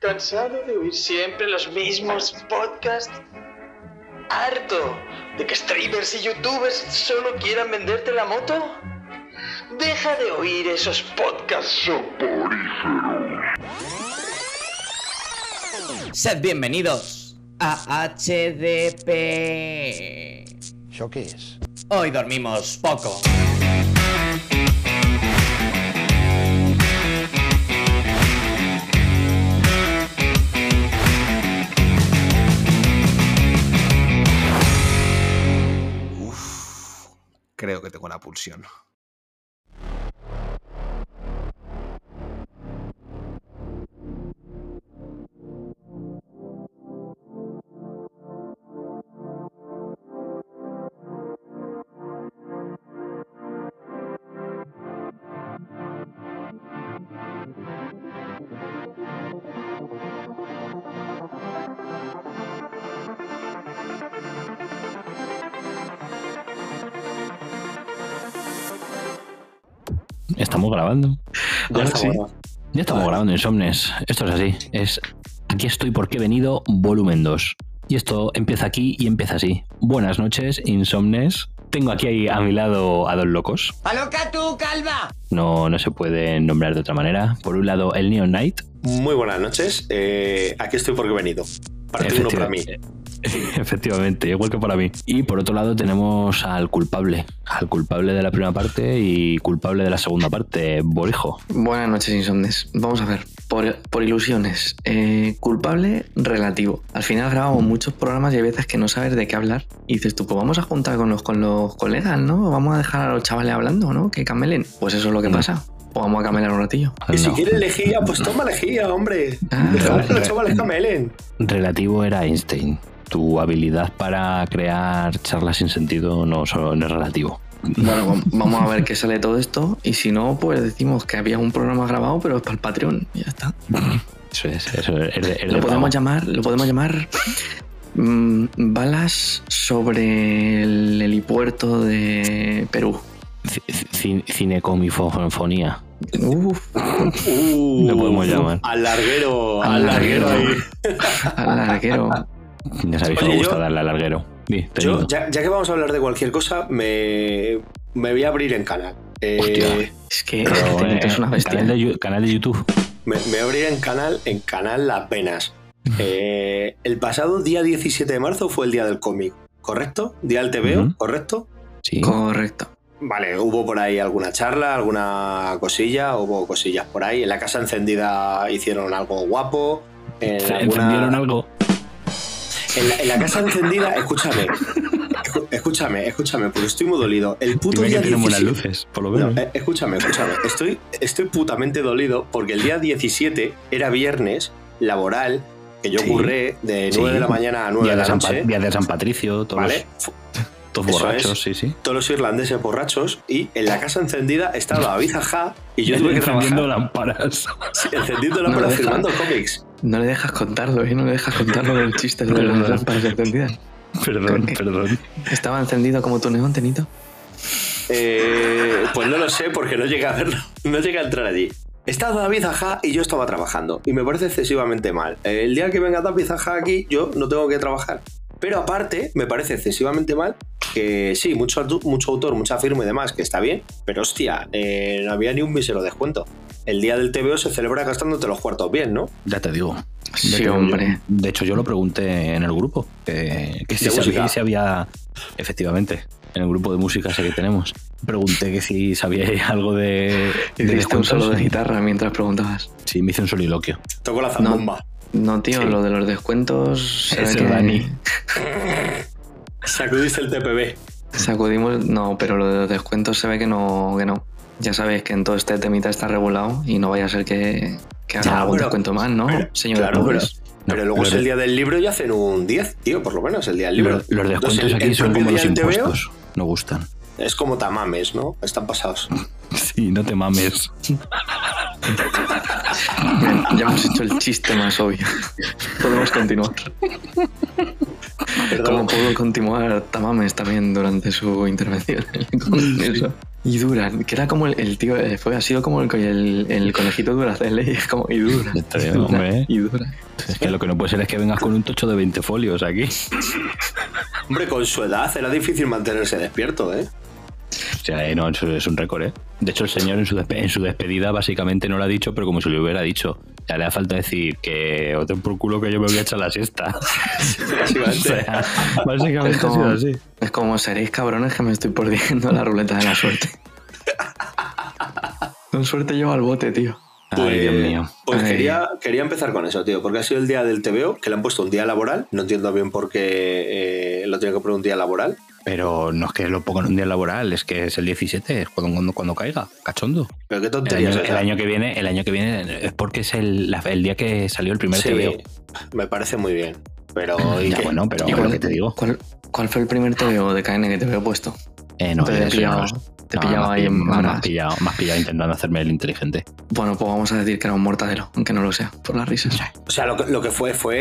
¿Cansado de oír siempre los mismos podcasts? ¿Harto de que streamers y youtubers solo quieran venderte la moto? Deja de oír esos podcasts soporíferos. Sed bienvenidos a HDP. ¿Eso qué es? Hoy dormimos poco. Creo que tengo la pulsión. Estamos grabando. Ya Ahora estamos sí. grabando. Ya estamos grabando Insomnes. Esto es así. Es Aquí estoy porque he venido, volumen 2. Y esto empieza aquí y empieza así. Buenas noches, Insomnes. Tengo aquí a mi lado a dos locos. ¡Aloca tú, calva! No, no se puede nombrar de otra manera. Por un lado, el Neon Knight. Muy buenas noches. Eh, aquí estoy porque he venido. Parte uno para mí. Efectivamente, igual que para mí. Y por otro lado tenemos al culpable. Al culpable de la primera parte y culpable de la segunda parte, Borijo. Buenas noches, Insomnes. Vamos a ver, por, por ilusiones. eh, culpable relativo. Al final grabamos muchos programas y hay veces que no sabes de qué hablar. Y dices tú, pues vamos a juntar con los, con los colegas, ¿no? Vamos a dejar a los chavales hablando, ¿no? Que camelen. Pues eso es lo que pasa. Pues vamos a camelar un ratillo. Y si No. quieres lejía, pues toma lejía, hombre. Ah, Dejamos que los chavales camelen. Relativo era Einstein. Tu habilidad para crear charlas sin sentido no, solo- no es relativo. Bueno, vam- vamos a ver qué sale todo esto. Y si no, pues decimos que había un programa grabado, pero es para el Patreon. Y ya está. Eso es, eso es de, es de Lo podemos llamar, lo podemos llamar mm, balas sobre el helipuerto de Perú. C- c- Cinecomifonfonía. Uf, Uh, Lo podemos llamar. Al larguero, al Al larguero ahí. al larguero. Ya sabéis que me gusta yo- darle al larguero. Yo, ya, ya que vamos a hablar de cualquier cosa, me, me voy a abrir en canal. Eh, Hostia. Es que Pero, este eh, es una bestia. canal, de, canal de YouTube. me, me voy a abrir en canal, en canal Las Venas. Eh, el pasado día 17 de marzo fue el día del cómic, ¿correcto? Día del TVO. ¿correcto? Sí. Correcto. Vale, hubo por ahí alguna charla, alguna cosilla, hubo cosillas por ahí. En la casa encendida hicieron algo guapo. En, Se alguna- encendieron algo. En la, en la casa encendida, escúchame, escúchame, escúchame, porque estoy muy dolido. El puto Dime que día buenas 17 luces, por lo No, menos. eh, escúchame, escúchame. Estoy, estoy putamente dolido porque el día 17 era viernes laboral, que yo Sí. curré de 9 Sí. de la mañana a 9 Día de la San noche. Día de San Patricio, todos, ¿Vale? Todos borrachos, es. sí, sí. Todos los irlandeses borrachos y en la casa encendida estaba David Ajá y yo tuve que Encendiendo trabajar lámparas. sí, encendiendo No lámparas deja. firmando cómics. No le dejas contarlo, ¿eh? No le dejas contarlo del chiste de las lámparas encendidas. Perdón, perdón. ¿Estaba encendido como tu neón, Tenito? Eh, pues no lo sé porque no llegué a verlo, no llegué a entrar allí. Estaba David Ajá y yo estaba trabajando y me parece excesivamente mal. El día que venga David Ajá aquí yo no tengo que trabajar. Pero aparte me parece excesivamente mal que sí, mucho, mucho autor, mucha firma y demás, que está bien, pero hostia, eh, no había ni un mísero descuento. El día del TVO se celebra gastándote los cuartos bien, ¿no? Ya te digo. Sí, De hecho, hombre. yo- de hecho, yo lo pregunté en el grupo. Que, que si, ¿De sabía, si había. Efectivamente, en el grupo de música ese que tenemos. Pregunté que si sabía algo de. Hiciste un solo de guitarra mientras preguntabas. Sí, me hice un soliloquio. Toco la zambomba. No, tío, Sí. lo de los descuentos. se ve Eso, que Dani. Sacudiste el TPB. Sacudimos. No, pero lo de los descuentos se ve que no. Que no. Ya sabes que en todo este temita está regulado y no vaya a ser que, Ya, algún pero- descuento más, ¿no? pero- Señor claro. Pero No, luego es el día del libro y hacen un 10, tío, por lo menos el día del libro. Los, los descuentos Entonces, aquí el son como los impuestos. No gustan. Es como tamames, ¿no? Están pasados. Sí, no te mames. Bien, ya hemos hecho el chiste más obvio. Podemos continuar. Perdón. Como pudo continuar Tamames también durante su intervención con eso. Y Duran, que era como el, el tío, eh, fue, ha sido como el, el, el conejito Duracell, y es como, y Duran. Y Duran. Es que lo que no puede ser es que vengas con un tocho de 20 folios aquí. Hombre, con su edad era difícil mantenerse despierto, ¿eh? O sea, eh, no, eso es un récord, ¿eh? De hecho, el señor en su, despe- en su despedida básicamente no lo ha dicho, pero como si lo hubiera dicho. Ya le da falta decir que o ten por culo que yo me voy a echar la siesta. o Básicamente. sea, básicamente Es ha sido como, así. es como seréis cabrones que me estoy perdiendo la ruleta de la suerte. Con suerte llevo al bote, tío. Ay, Dios mío. Pues Ay. quería, quería empezar con eso, tío, porque ha sido el día del TVO, que le han puesto un día laboral. No entiendo bien por qué eh, lo tiene que poner un día laboral. Pero no es que lo pongan un día laboral, es que es el 17, es cuando, cuando, cuando caiga, cachondo. Pero qué El tontería año, es el año que viene, el año que viene es porque es el, la- el día que salió el primer Sí, TVO. me parece muy bien. Pero, ¿y Ya, bueno, pero ¿Y lo que te digo. ¿Cuál, cuál fue el primer TVO de KN que te veo puesto? Eh, no, te pillado, te no, pillaba ahí en pillado- me has malas. pillado, has pillado intentando hacerme el inteligente. Bueno, pues vamos a decir que era un mortadelo, aunque no lo sea, por las risas. O sea, lo que, lo que fue fue...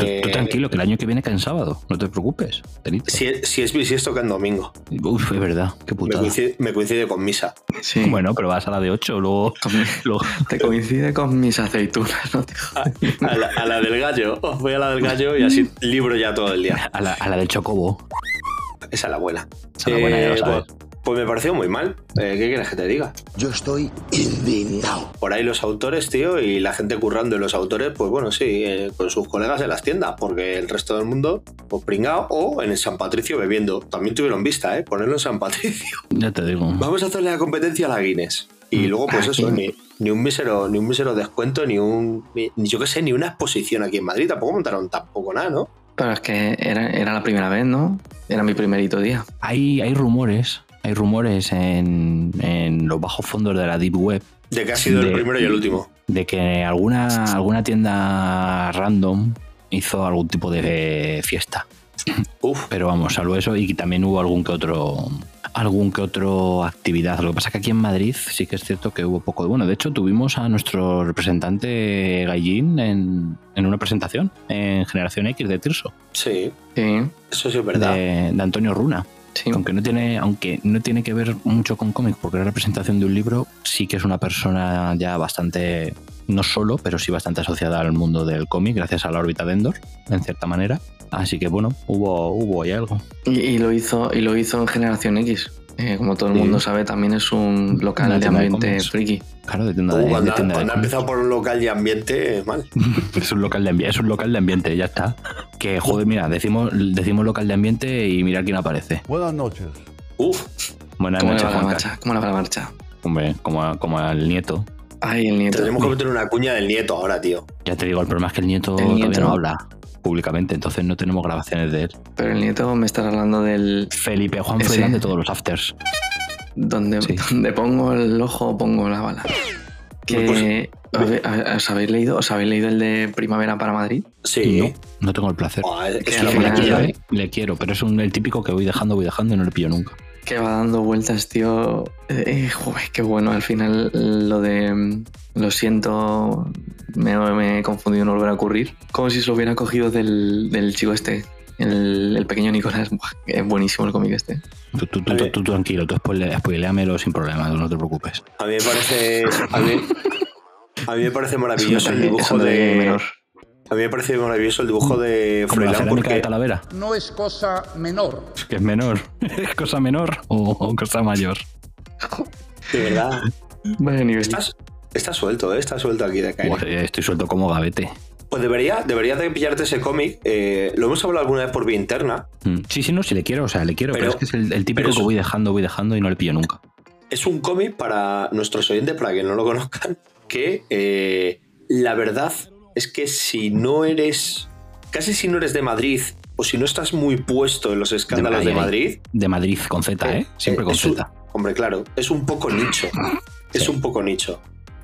Tú, eh, tú tranquilo, que el año que viene cae en sábado, no te preocupes. Si, es- si es bisiesto que en domingo. Uf, es verdad, qué Me putada. coincide, me coincide con misa. Sí. Bueno, pero vas a la de 8, luego, te coincide con mis aceitunas, ¿no? te. A la, a la del gallo. Oh, Voy a la del gallo y así libro ya todo el día. a la, a la del chocobo. Esa es la buena. Esa es la buena, ya lo sabes. pues, pues me pareció muy mal. Eh, ¿Qué quieres que te diga? Yo estoy indignado. Por ahí los autores, tío, y la gente currando en los autores, pues bueno, sí, eh, con sus colegas en las tiendas, porque el resto del mundo, pues pringado, o en el San Patricio bebiendo. También tuvieron vista, ¿eh? Ponerlo en San Patricio. Ya te digo. Vamos a hacerle la competencia a la Guinness. Y luego, pues eso, ni, ni un mísero, ni un mísero descuento, ni un. Ni yo qué sé, ni una exposición aquí en Madrid. Tampoco montaron tampoco nada, ¿no? Pero es que era, era la primera vez, ¿no? Era mi primerito día. Hay, hay rumores, hay rumores en, en los bajos fondos de la Deep Web De que ha sido el De- primero y el último. de que alguna, alguna tienda random hizo algún tipo de fiesta. Uf, Pero vamos, salvo eso y también hubo algún que otro algún que otro actividad. Lo que pasa es que aquí en Madrid sí que es cierto que hubo poco. Bueno, de hecho tuvimos a nuestro representante Gallín en, en una presentación en Generación X de Tirso, sí, Sí, eso sí es verdad. de, de Antonio Runa. Sí. Aunque no tiene, aunque no tiene que ver mucho con cómic, porque la representación de un libro sí que es una persona ya bastante, no solo, pero sí bastante asociada al mundo del cómic, gracias a la órbita de Endor, en cierta manera. Así que bueno, hubo, hubo ahí algo. Y, y lo hizo, y lo hizo en Generación X. Eh, como todo el Sí. mundo sabe, también es un local de ambiente friki. Claro, de tienda Uh, de, de cuando de ha empezado por un local y ambiente, mal. Es un local de ambiente, es un local de ambiente, ya está. Que joder, mira, decimos, decimos local de ambiente y mira quién aparece. Buenas noches. Uf, Buenas ¿Cómo le noches, la marcha? ¿Cómo le va la marcha? Hombre, como, a- como al nieto. Ay, el nieto. tenemos que meter una cuña del nieto ahora, tío. Ya te digo, el problema es que el nieto, El todavía no habla públicamente, entonces no tenemos grabaciones de él. Pero el nieto me está hablando del. Felipe Juan Ese. Froilán de todos los afters. Donde, Sí. donde pongo el ojo, pongo la bala. Que. Pues- ¿Os habéis leído? ¿Os habéis leído el de Primavera para Madrid? Sí. No, no tengo el placer. Ah, es Que que al la final- maravilla, le, ¿eh? le quiero, pero es un, el típico que voy dejando, voy dejando y no le pillo nunca. Que va dando vueltas, tío. Eh, joder, qué bueno. Al final, lo de. Lo siento, me, me he confundido, no volverá a ocurrir. Como si se lo hubiera cogido del, del chico este, el, el pequeño Nicolás. Buah, es buenísimo el cómic este. Tú, tú, tú, Vale. tú- tú tranquilo, tú spoile- spoiléamelo sin problema, no te preocupes. A mí me parece. A mí, a mí me parece Es maravilloso el es dibujo de. menor. A mí me parece maravilloso el dibujo de Froilán cerámica de porque. Talavera, no es cosa menor. que es menor. ¿Es cosa menor o, o cosa mayor? De verdad. Vaya nivel. Estás, está suelto, ¿eh? Está suelto aquí de caer. Estoy suelto como gavete. Pues debería, debería de pillarte ese cómic. eh, lo hemos hablado alguna vez por vía interna. Mm. Sí, sí, no, si le quiero, o sea, le quiero, pero, Pero- es que es el, el típico es- que voy dejando, voy dejando y no le pillo nunca. Es un cómic para nuestros oyentes, para que no lo conozcan, que eh, la verdad es que si no eres, casi si no eres de Madrid o si no estás muy puesto en los escándalos de. Madrid, De Madrid con Z, ¿eh? Siempre eh, con es un- Z. hombre, claro, es un poco nicho. Es un poco nicho.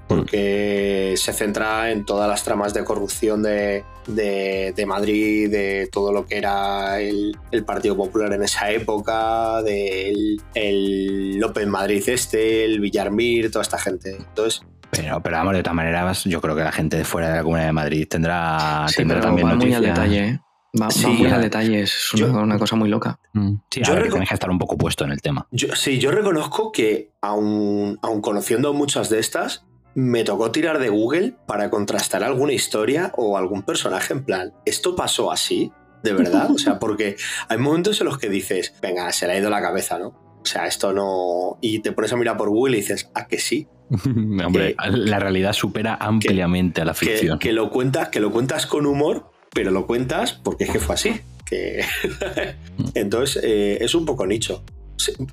Porque se centra en todas las tramas de corrupción de, de- de Madrid, de todo lo que era el, el Partido Popular en esa época, del el López Madrid este, el Villarmir, toda esta gente. Entonces, Pero, pero vamos, de todas maneras, yo creo que la gente de fuera de la Comunidad de Madrid tendrá, Sí, tendrá pero también va muy al noticias. detalle, ¿eh? Va, Sí, va muy a- al detalle, es una, yo- una cosa muy loca. Mm, Sí, Yo a ver, reco- tienes que estar un poco puesto en el tema. Yo, sí, yo reconozco que aun, aun conociendo muchas de estas, me tocó tirar de Google para contrastar alguna historia o algún personaje en plan, ¿esto pasó así? ¿De verdad? O sea, porque hay momentos en los que dices, venga, se le ha ido la cabeza, ¿no? O sea, esto no... Y te pones a mirar por Google y dices, ¿a que sí? Hombre, la realidad supera ampliamente a la ficción. que lo cuentas, que lo cuentas con humor, pero lo cuentas porque es que fue así. Que... Entonces, eh, es un poco nicho.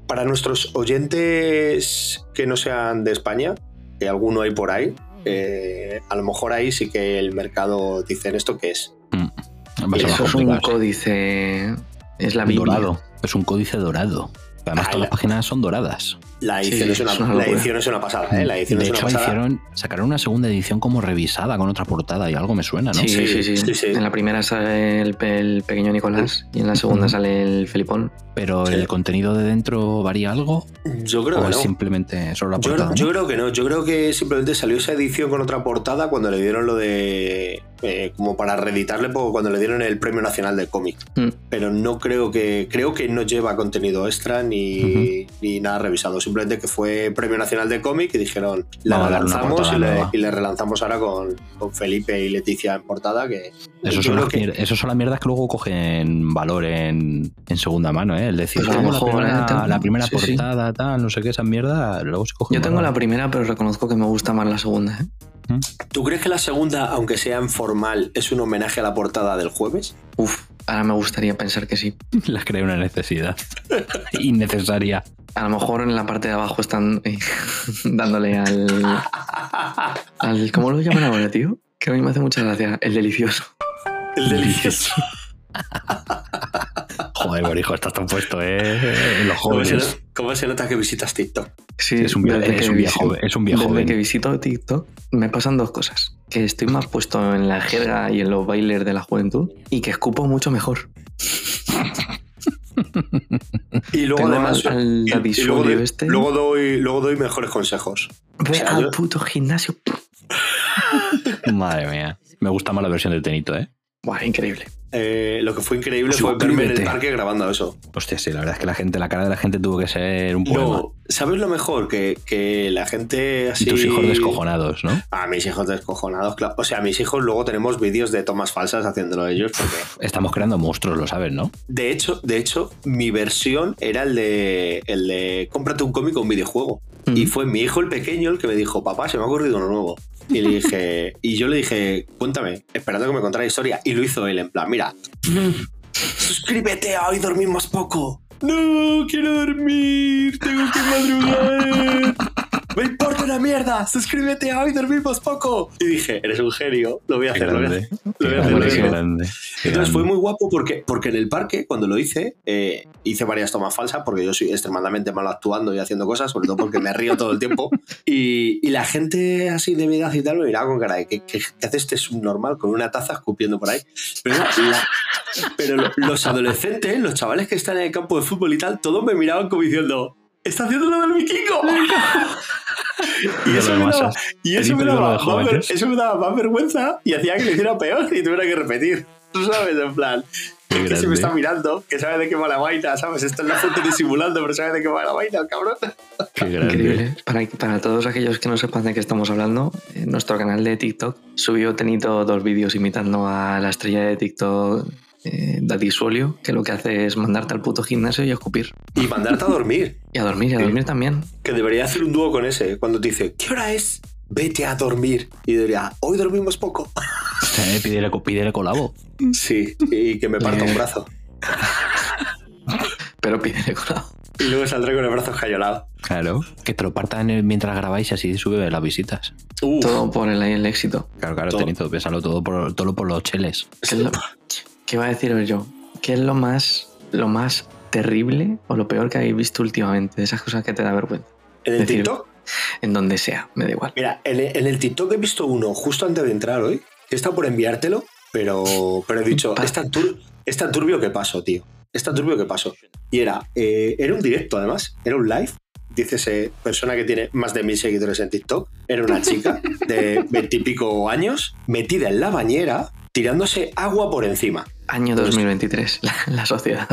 Para nuestros oyentes que no sean de España, que alguno hay por ahí, eh, a lo mejor ahí sí que el mercado dicen esto que es. Mm. Eso es un códice. Es la Un Biblia. dorado. Es un códice dorado. Además, Ah, todas la- las páginas son doradas. La Sí, edición, es, una, es una la locura. edición es una pasada, ¿eh? La edición de es una hecho, pasada. hicieron, sacaron una segunda edición como revisada con otra portada y algo me suena, ¿no? Sí, sí, Sí, sí, sí, sí. En la primera sale el, pe- el pequeño Nicolás y en la segunda sale el Felipón. Pero Sí. el contenido de dentro varía algo Yo creo o que es no. simplemente solo la Yo, portada. yo ¿no? creo que no, yo creo que simplemente salió esa edición con otra portada cuando le dieron lo de. eh, como para reeditarle, cuando le dieron el Premio Nacional del Cómic. Mm. Pero no creo que. Creo que no lleva contenido extra ni, ni nada revisado. Simplemente que fue Premio Nacional del Cómic y dijeron la Vamos relanzamos y le, nueva. y le relanzamos ahora con, con Felipe y Leticia en portada. Que Eso son, las que- mier- eso son las mierdas que luego cogen valor en, en segunda mano, ¿eh? El decir, Pues a lo tengo la mejor, primera. Tengo- la primera sí, sí. portada, tal, no sé qué, esa mierda, luego se coge Yo tengo la primera, pero reconozco que me gusta más la segunda. ¿eh? ¿Tú crees que la segunda, aunque sea en formal, es un homenaje a la portada del jueves? Uf, ahora me gustaría pensar que sí. Les crea una necesidad innecesaria. A lo mejor en la parte de abajo están eh, dándole al, al. ¿Cómo lo llaman ahora, tío? Que a mí me hace mucha gracia. El delicioso. El delicioso. Joder, Borijo, estás tan puesto, ¿eh? En los ¿Cómo se, jóvenes. cómo se nota que visitas TikTok? Sí, Es un es un viejo- es un viejo Desde joven. que visito TikTok me pasan dos cosas. Que estoy más puesto en la jerga y en los bailes de la juventud y que escupo mucho mejor. Y luego Tengo además. al- al y- Daddy y luego, doy, este. luego, doy, luego doy mejores consejos. Ve sea, al yo- puto gimnasio. Madre mía. Me gusta más la versión de Tenito, ¿eh? Buah, increíble. Eh, lo que fue increíble fue verme en el parque grabando eso. Hostia, sí, la verdad es que la gente, la cara de la gente tuvo que ser un poema. No, ¿sabes lo mejor? Que, que la gente así. y tus hijos descojonados, ¿no? A mis hijos descojonados, claro. O sea, a mis hijos luego tenemos vídeos de tomas falsas haciéndolo ellos. Porque, Estamos creando monstruos, lo sabes, ¿no? de hecho, de hecho, mi versión era el de. el de cómprate un cómic o un videojuego. Y fue mi hijo el pequeño el que me dijo, papá, se me ha ocurrido uno nuevo. Y le dije, y yo le dije, cuéntame, esperando que me contara la historia. Y lo hizo él, en plan, mira, suscríbete a hoy dormimos poco. No, quiero dormir, tengo que madrugar. Me importa una mierda, suscríbete a hoy dormimos poco. Y dije, eres un genio, lo voy a hacer, lo voy a hacer. Lo voy a hacer, grande. Entonces fue muy guapo porque, porque en el parque, cuando lo hice, eh, hice varias tomas falsas porque yo soy extremadamente malo actuando y haciendo cosas, sobre todo porque me río todo el tiempo. Y, y la gente así de mi edad y tal me miraba con cara de ¿qué, qué, qué hace este subnormal con una taza escupiendo por ahí? Pero, la- pero lo- los adolescentes, los chavales que están en el campo de fútbol y tal, todos me miraban como diciendo ¿Está haciendo lo del vikingo? y eso me daba, y eso me daba ver- eso me daba más vergüenza y hacía que lo hiciera peor y tuviera que repetir. Tú sabes, en plan, Qué es que se me está mirando, que sabe de qué va la vaina, ¿sabes? Esto es la foto disimulando, pero sabe de qué va la vaina, el cabrón. Qué grande. Increíble. Para, para todos aquellos que no sepan de qué estamos hablando, en nuestro canal de TikTok subió Tenito dos vídeos imitando a la estrella de TikTok, eh, Daddy Suolio, que lo que hace es mandarte al puto gimnasio y a escupir. Y mandarte a dormir, Y a dormir, y a dormir también. que debería hacer un dúo con ese, cuando te dice, ¿qué hora es? Vete a dormir. Y diría, hoy dormimos poco. Eh, pídele, pídele colabo. Sí, y que me parta un brazo. Pero pídele colado. Y luego saldré con el brazo escayolado. Claro. Que te lo partan en- mientras grabáis y así sube las visitas. Uf, Todo por el, el éxito. Claro, claro, Todo. Tenito, piénsalo todo por, todo por los cheles. ¿Qué, iba a deciros yo? ¿Qué es lo más, lo más terrible o lo peor que habéis visto últimamente? De esas cosas que te da vergüenza. en el decir- TikTok. En donde sea, me da igual. Mira, en el, en el TikTok he visto uno justo antes de entrar hoy, que está por enviártelo, pero, pero he dicho, Pa- es tan, tur- es tan turbio que paso, tío. Es tan turbio que paso. Y era, eh, era un directo además, era un live. Dice ese persona que tiene más de mil seguidores en TikTok. Era una chica de veintipico años, metida en la bañera, tirándose agua por encima. Año 2023. La, la sociedad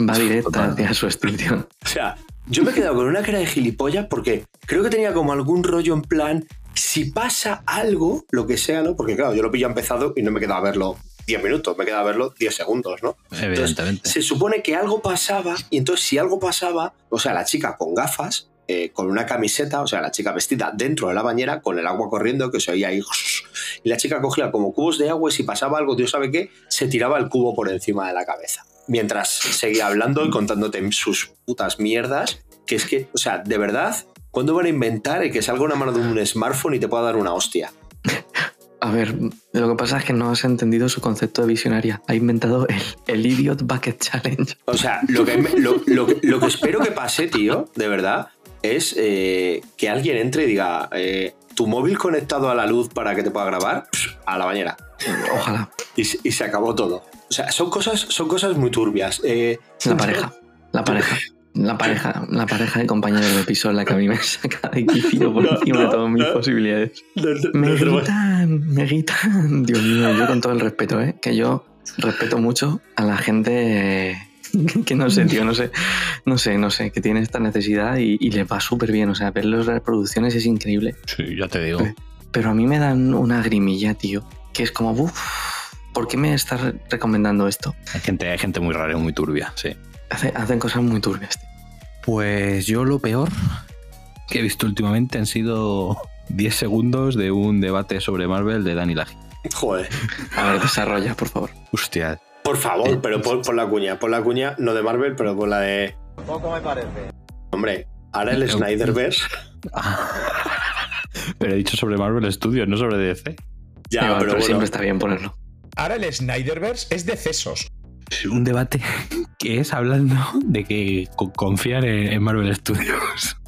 va directa hacia su extinción. O sea, yo me he quedado con una cara de gilipollas porque creo que tenía como algún rollo en plan, si pasa algo, lo que sea, ¿no? Porque claro, yo lo pillo empezado y no me he quedado a verlo 10 minutos, me he quedado a verlo 10 segundos, ¿no? Evidentemente. Entonces, se supone que algo pasaba y entonces si algo pasaba, o sea, la chica con gafas, eh, con una camiseta, o sea, la chica vestida dentro de la bañera con el agua corriendo que se oía ahí. Y la chica cogía como cubos de agua y si pasaba algo, Dios sabe qué, se tiraba el cubo por encima de la cabeza. Mientras seguía hablando y contándote sus putas mierdas, que es que, o sea, de verdad, ¿cuándo van a inventar el que salga una mano de un smartphone y te pueda dar una hostia? A ver, lo que pasa es que no has entendido su concepto de visionaria. Ha inventado el, el Idiot Bucket Challenge. O sea, lo que, lo, lo que- lo que espero que pase, tío, de verdad, es eh, que alguien entre y diga, eh, tu móvil conectado a la luz para que te pueda grabar, a la bañera. Ojalá. Y, se- y se acabó todo. O sea, son cosas, son cosas muy turbias. Eh, La pareja. La pareja. La pareja, la pareja de compañeros de piso la que a mí me saca de quicio por No, encima de todas mis no. posibilidades. no- no- Me gritan, me gritan. Dios mío, yo con todo el respeto, ¿eh? Que yo respeto mucho a la gente que no sé, tío, no sé, no sé, no sé, que tiene esta necesidad y, y les va súper bien. O sea, ver las reproducciones es increíble. Sí, ya te digo. Pero a mí me dan una grimilla, tío, que es como, uff, ¿por qué me estás re- recomendando esto? Hay gente, hay gente muy rara y muy turbia, sí. Hace- hacen cosas muy turbias, tío. Pues yo lo peor que he visto últimamente han sido 10 segundos de un debate sobre Marvel de Dani Laji. Joder. A ver, desarrolla, por favor. Hostia. Por favor, pero pon, pon la cuña. Pon la cuña, no de Marvel, pero pon la de. Poco me parece. Hombre, ahora el Snyderverse. Pero he dicho sobre Marvel Studios, no sobre DC. Ya, pero pero bueno. siempre está bien ponerlo. Ahora el Snyderverse es de cesos. Un debate que es hablando de que co- confiar en, Marvel Studios.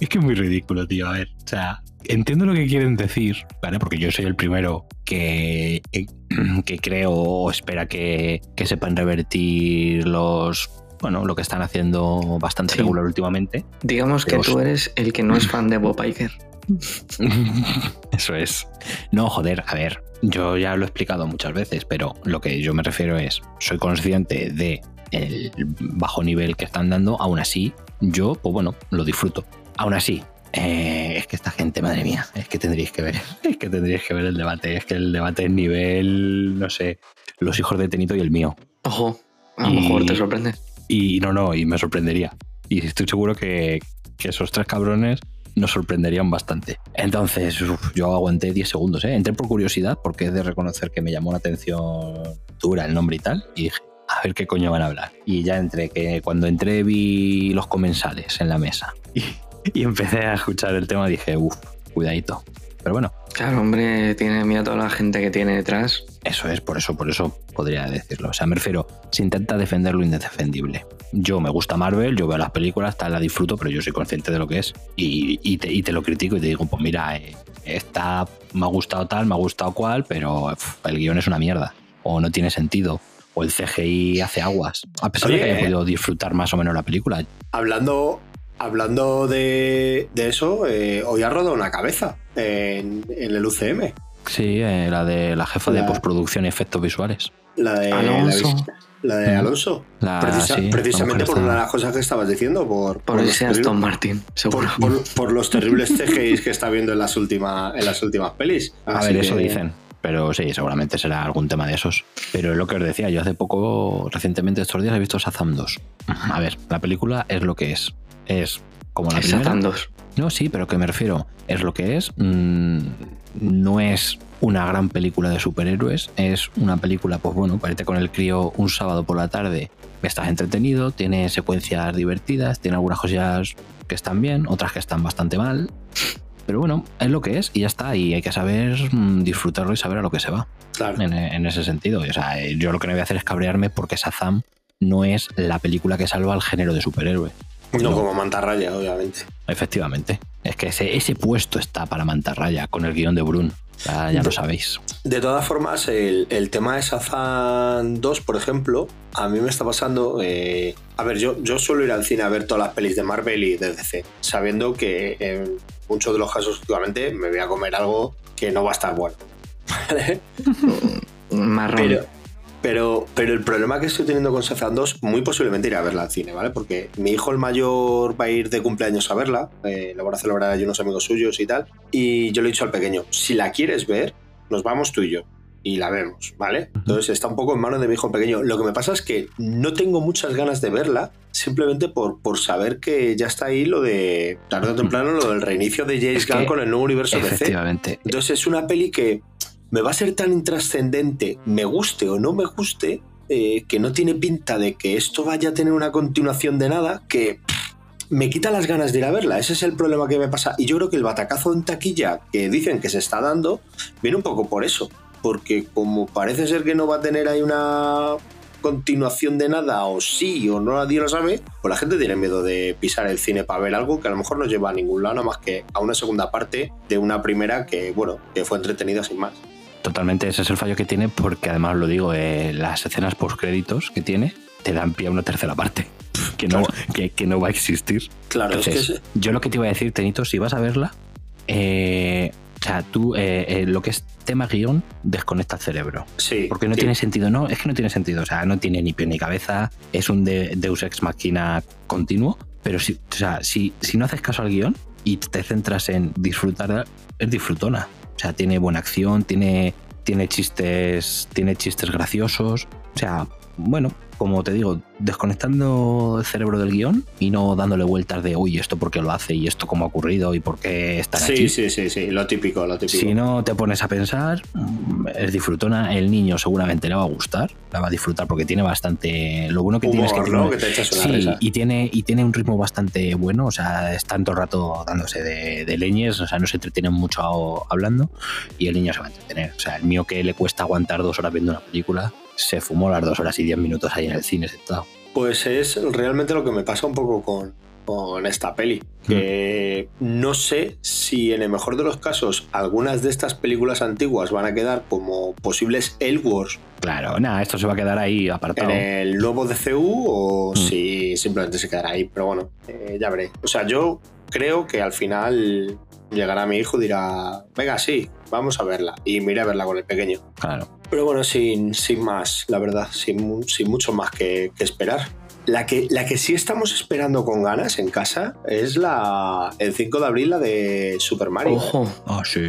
Es que es muy ridículo, tío. A ver, o sea, entiendo lo que quieren decir, ¿vale? Porque yo soy el primero que, que creo o espera que, que sepan revertir los. Bueno, lo que están haciendo bastante Sí. regular últimamente. Digamos que tú eres el que no es fan de Bob Iger. Eso es. No, joder, a ver, yo ya lo he explicado muchas veces, pero lo que yo me refiero es, soy consciente de el bajo nivel que están dando, aún así, yo, pues bueno, lo disfruto. Aún así, eh, es que esta gente, madre mía, es que tendríais que ver, es que tendríais que ver el debate, es que el debate es nivel, no sé, los hijos de Tenito y el mío. Ojo, a lo mejor te sorprende. Y no, no, y me sorprendería. Y estoy seguro que, que esos tres cabrones nos sorprenderían bastante. Entonces, yo aguanté 10 segundos, ¿eh? Entré por curiosidad, porque es de reconocer que me llamó la atención dura el nombre y tal, y dije, a ver qué coño van a hablar. Y ya entré, que cuando entré vi los comensales en la mesa. Y, y empecé a escuchar el tema, dije, uff, cuidadito. Pero bueno, Claro, hombre, tiene miedo a toda la gente que tiene detrás. eso es, por eso, por eso podría decirlo. O sea, me refiero, se intenta defender lo indefendible. Yo me gusta Marvel, yo veo las películas, tal, la disfruto, pero yo soy consciente de lo que es. Y, y te, y te lo critico y te digo, pues mira, eh, esta me ha gustado tal, me ha gustado cual, pero el guion es una mierda. O no tiene sentido. O el CGI hace aguas. A pesar de que haya eh. podido disfrutar más o menos la película. Hablando, hablando de, de eso, eh, hoy ha rodado una cabeza en, en el UCM. Sí, eh, la de la jefa de postproducción y efectos visuales. La de Alonso. La, de. Alonso. La- Precisa- sí, la precisamente por una de las cosas que estabas diciendo, por, Por los ese terribles- Aston Martin, por, seguro. por- por los terribles CGIs que está viendo en las, últimas en las últimas pelis. A ver, eso que- dicen. Pero sí, seguramente será algún tema de esos. Pero es lo que os decía, yo hace poco, recientemente estos días, he visto Shazam 2. A ver, la película es lo que es. Es como la Es primera. Satan 2. No, sí, pero que me refiero, es lo que es. mm, no es una gran película de superhéroes, es una película, pues bueno, para irte con el crío un sábado por la tarde, estás entretenido, tiene secuencias divertidas, tiene algunas cosillas que están bien, otras que están bastante mal. Pero bueno, es lo que es y ya está, y hay que saber mm, disfrutarlo y saber a lo que se va Claro. en, en ese sentido. O sea, eh, yo lo que no voy a hacer es cabrearme porque Shazam no es la película que salva al género de superhéroe. No, No. como mantarraya, obviamente. Efectivamente. Es que ese, ese puesto está para Mantarraya con el guion de Brun. Ya, ya lo sabéis. De todas formas, el, el tema de Shazam 2, por ejemplo, a mí me está pasando. eh, a ver, yo, yo suelo ir al cine a ver todas las pelis de Marvel y de DC, sabiendo que en muchos de los casos últimamente me voy a comer algo que no va a estar bueno. ¿Vale? Marrón. Pero, Pero, pero el problema que estoy teniendo con Shazam 2, muy posiblemente iré a verla al cine, ¿vale? Porque mi hijo el mayor va a ir de cumpleaños a verla, eh, la van a celebrar allí unos amigos suyos y tal. Y yo le he dicho al pequeño, si la quieres ver, nos vamos tú y yo. Y la vemos, ¿vale? Entonces está un poco en manos de mi hijo pequeño. Lo que me pasa es que no tengo muchas ganas de verla, simplemente por, por saber que ya está ahí lo de, tarde o temprano, lo del reinicio de James Es que- Gunn con el nuevo universo DC. Efectivamente. Entonces es una peli que me va a ser tan intrascendente, me guste o no me guste, eh, que no tiene pinta de que esto vaya a tener una continuación de nada, que me quita las ganas de ir a verla. Ese es el problema que me pasa. Y yo creo que el batacazo en taquilla que dicen que se está dando viene un poco por eso. Porque como parece ser que no va a tener ahí una continuación de nada, o sí, o no nadie lo sabe, pues la gente tiene miedo de pisar el cine para ver algo que a lo mejor no lleva a ningún lado, más que a una segunda parte de una primera que, bueno, que fue entretenida sin más. Totalmente, ese es el fallo que tiene, porque además lo digo, eh, las escenas postcréditos que tiene te dan pie a una tercera parte. Que no, que, que no va a existir. Claro, es que yo lo que te iba a decir, Tenito, si vas a verla, eh, o sea, tú eh, eh, lo que es tema guion, desconecta el cerebro. sí. Porque no sí. tiene sentido, no, es que no tiene sentido, o sea, no tiene ni pie ni cabeza, es un de- Deus Ex Machina continuo, pero si, o sea, si, si no haces caso al guion y te centras en disfrutar, es disfrutona. O sea, tiene buena acción, tiene, tiene chistes, tiene chistes graciosos, o sea, bueno, como te digo, desconectando el cerebro del guion y no dándole vueltas de, uy, esto por qué lo hace y esto cómo ha ocurrido y por qué está Sí, aquí. sí, sí, sí, lo típico, lo típico. Si no te pones a pensar, mm, es disfrutona. El niño seguramente le va a gustar, la va a disfrutar porque tiene bastante. Lo bueno que tiene es que Humor, tiene, ¿no? Que te echas una sí, risa. y tiene y tiene un ritmo bastante bueno. O sea, todo el rato dándose de, de leñes. O sea, no se entretiene mucho hablando y el niño se va a entretener. O sea, el mío que le cuesta aguantar dos horas viendo una película, se fumó las dos horas y diez minutos ahí en el cine sentado. Pues es realmente lo que me pasa un poco con, con esta peli. Que no sé si en el mejor de los casos algunas de estas películas antiguas van a quedar como posibles Elseworlds Claro, nada, esto se va a quedar ahí apartado. en el nuevo DCU o Mm. si simplemente se quedará ahí. Pero bueno, eh, ya veré. O sea, yo creo que al final llegará mi hijo y dirá, venga, sí, vamos a verla. Y me iré a verla con el pequeño. Claro. Pero bueno, sin, sin más, la verdad, sin, sin mucho más que, que esperar. La que, la que sí estamos esperando con ganas en casa es la el 5 de abril, la de Super Mario. Ojo, Ah, sí.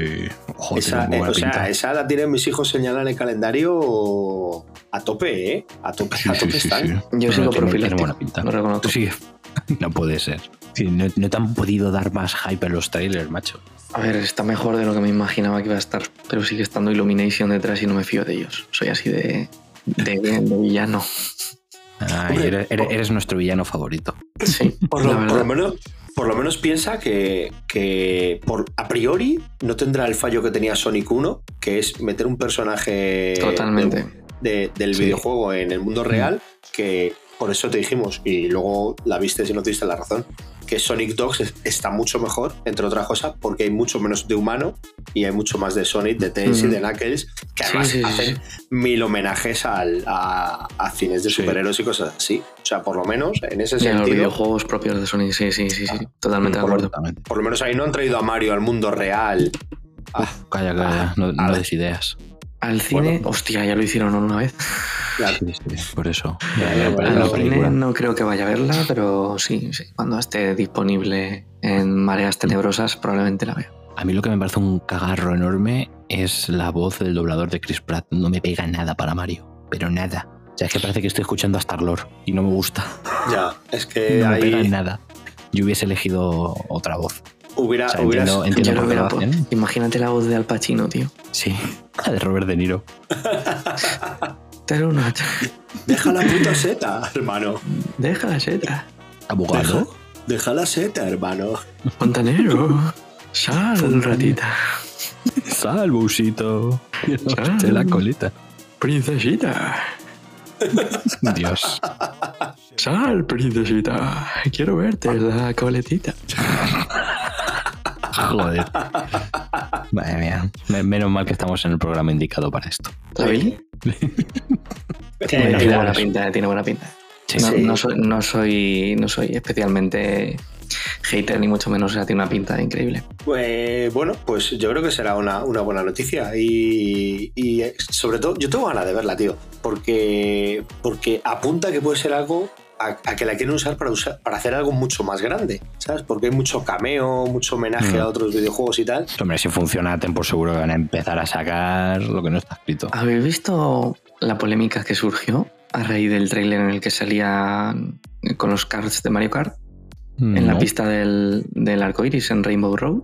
Ojo, esa, eh, o sea, esa la tienen mis hijos señalada en el calendario a tope, ¿eh? A tope, Sí, a tope sí, están. sí. yo Pero sigo profiláctico. buena pinta. Lo reconozco. Sí, no puede ser. Sí, no, no te han podido dar más hype en los trailers, macho. A ver, está mejor de lo que me imaginaba que iba a estar, pero sigue estando Illumination detrás y no me fío de ellos. Soy así de, de, de villano. Ay, Hombre, eres, nuestro villano favorito. Sí, Por lo, por verdad. lo menos, por lo menos piensa que, que por, a priori no tendrá el fallo que tenía Sonic 1, que es meter un personaje Totalmente. de- del Sí. videojuego en el mundo real, que por eso te dijimos, y luego la viste si no tuviste la razón, que Sonic Dogs es- está mucho mejor, entre otras cosas, porque hay mucho menos de humano y hay mucho más de Sonic, de Tails y de Knuckles, que además sí, sí, hacen mil homenajes al- a, a cines de Sí. superhéroes y cosas así. O sea, por lo menos en ese Y a los sentido. videojuegos propios de Sonic, sí, sí, sí, sí. Totalmente de por lo- acuerdo. Por lo menos ahí no han traído a Mario al mundo real. Ah, Calla, calla, no, no Ah. des ideas. Al cine, Bueno. hostia, ya lo hicieron una vez. ya, Sí, sí, por eso. Ya, Ya, Al cine no creo que vaya a verla, pero sí, sí. Cuando esté disponible en Mareas Tenebrosas, probablemente la vea. A mí lo que me parece un cagarro enorme es la voz del doblador de Chris Pratt. No me pega nada para Mario, pero nada. O sea, es que parece que estoy escuchando a Star-Lord y no me gusta. ya, es que no me pega nada. Yo hubiese elegido otra voz. Hubiera, O sea, hubieras- entiendo, entiendo Yo por lo qué lo hubiera Imagínate la voz de Al Pacino, tío. Sí, la de Robert De Niro. Pero una... Deja la puta seta, hermano. Deja la seta. Abogado. Deja la seta, hermano. Fontanero. Sal, ratita. Sal, busito. Sal. De la colita. Princesita. Dios. Sal, princesita. Quiero verte la coletita. Joder. Madre mía. Me- Menos mal que estamos en el programa indicado para esto. ¿La Billy? Tiene, tiene buena pinta, tiene buena pinta. Sí, no, sí. no soy, no, soy, no soy especialmente hater ni mucho menos, o sea, tiene una pinta increíble. Pues, bueno, pues yo creo que será una, una buena noticia. Y, y, eh, sobre todo, yo tengo ganas de verla, tío. Porque, porque apunta que puede ser algo a, a que la quieren usar para, usar para hacer algo mucho más grande, ¿sabes? Porque hay mucho cameo, mucho homenaje Mm. a otros videojuegos y tal. Hombre, si funciona, ten por seguro que van a empezar a sacar lo que no está escrito. ¿Habéis visto la polémica que surgió a raíz del tráiler en el que salía con los cards de Mario Kart en la pista del, del arco iris en Rainbow Road?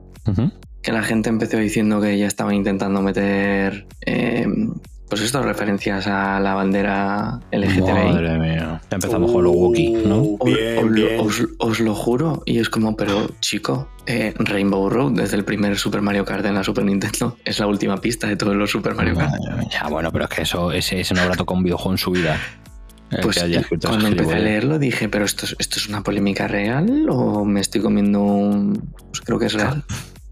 Que la gente empezó diciendo que ya estaban intentando meter, eh, pues esto, referencias a la bandera LGTBI. Madre mía. Ya empezamos con los Wookiee, ¿no? Os- Bien, lo- bien. os- os lo juro. Y es como, pero chico, eh, Rainbow Road, desde el primer Super Mario Kart en la Super Nintendo, es la última pista de todos los Super Mario Kart. Madre mía, bueno, pero es que eso, ese, ese no habrá tocado un videojuego en su vida. El Pues que haya escrito cuando empecé a gilipollez. leerlo dije, pero esto, es- esto es una polémica real o me estoy comiendo un... Pues creo que es real.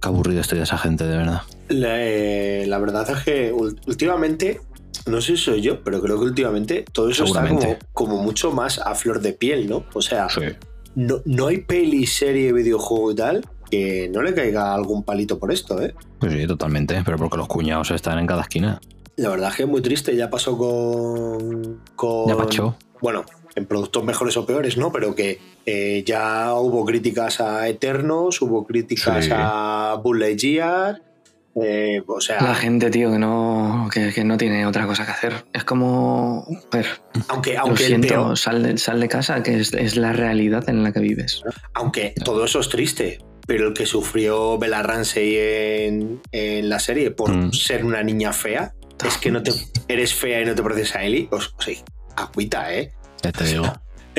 Qué aburrido estoy de esa gente, de verdad. La, eh, la verdad es que últimamente, no sé si soy yo, pero creo que últimamente todo eso está como, mucho más a flor de piel, ¿no? O sea, Sí. no, no hay peli, serie, videojuego y tal que no le caiga algún palito por esto, ¿eh? Pues sí, totalmente. Pero porque los cuñados están en cada esquina. La verdad es que es muy triste, ya pasó con... con Ya pachó. Bueno, en productos mejores o peores, ¿no? Pero que eh, ya hubo críticas a Eternos, hubo críticas Sí. a Bull Lightyear, eh, o sea... La gente, tío, que no, que, que no tiene otra cosa que hacer. Es como... A ver, Aunque, aunque, siento, peor- sal de, sal de casa, que es, es la realidad en la que vives. aunque todo eso es triste, pero el que sufrió Bella Ramsey en, en la serie por Mm. ser una niña fea, es que no te eres fea y no te pareces a Ellie, o, o sea, agüita, ¿eh? Ya te digo.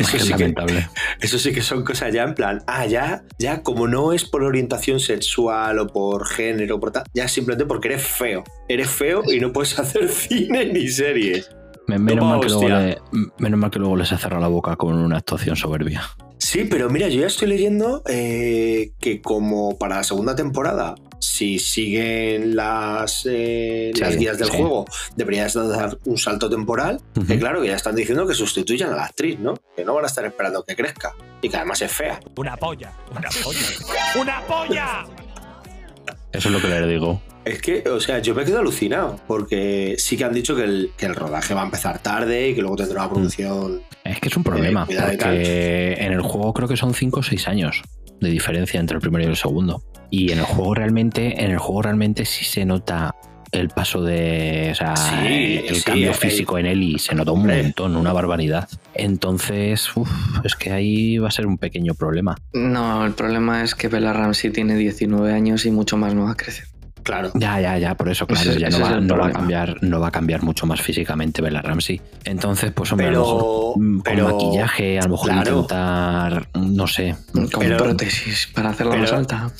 Eso Es sí, que, eso sí que son cosas ya en plan, ah, ya, ya como no es por orientación sexual o por género, por tal, ya simplemente porque eres feo. Eres feo y no puedes hacer cine ni series. Me- Menos mal, que luego le, menos mal que luego les ha cerrado la boca con una actuación soberbia. Sí, pero mira, yo ya estoy leyendo eh, que como para la segunda temporada, si siguen las, eh, Sí, las guías del sí. juego, deberías dar un salto temporal. Que claro, que ya están diciendo que sustituyan a la actriz, ¿no? Que no van a estar esperando que crezca. Y que además es fea. Una polla, una polla, una polla. Eso es lo que le digo. Es que, o sea, yo me quedo alucinado, porque sí que han dicho que el, que el rodaje va a empezar tarde y que luego tendrá una producción. Es que es un problema, Eh, porque en el juego creo que son 5 o 6 años de diferencia entre el primero y el segundo. Y en el juego realmente, en el juego realmente sí se nota el paso de. O sea, Sí, el, el sí, cambio el- físico en Eli se nota un montón, una barbaridad. Entonces, uf, es que ahí va a ser un pequeño problema. No, el problema es que Bella Ramsey tiene 19 años y mucho más no va a crecer. Claro. Ya, ya, ya, por eso, claro, Ese- ya no va, no va a cambiar, no va a cambiar mucho más físicamente Bella Ramsey. Entonces, pues hombre, a Pero- lo mejor mm, con maquillaje, a lo mejor claro. intentar, no sé. Con Pero- prótesis para hacerla pero- más alta.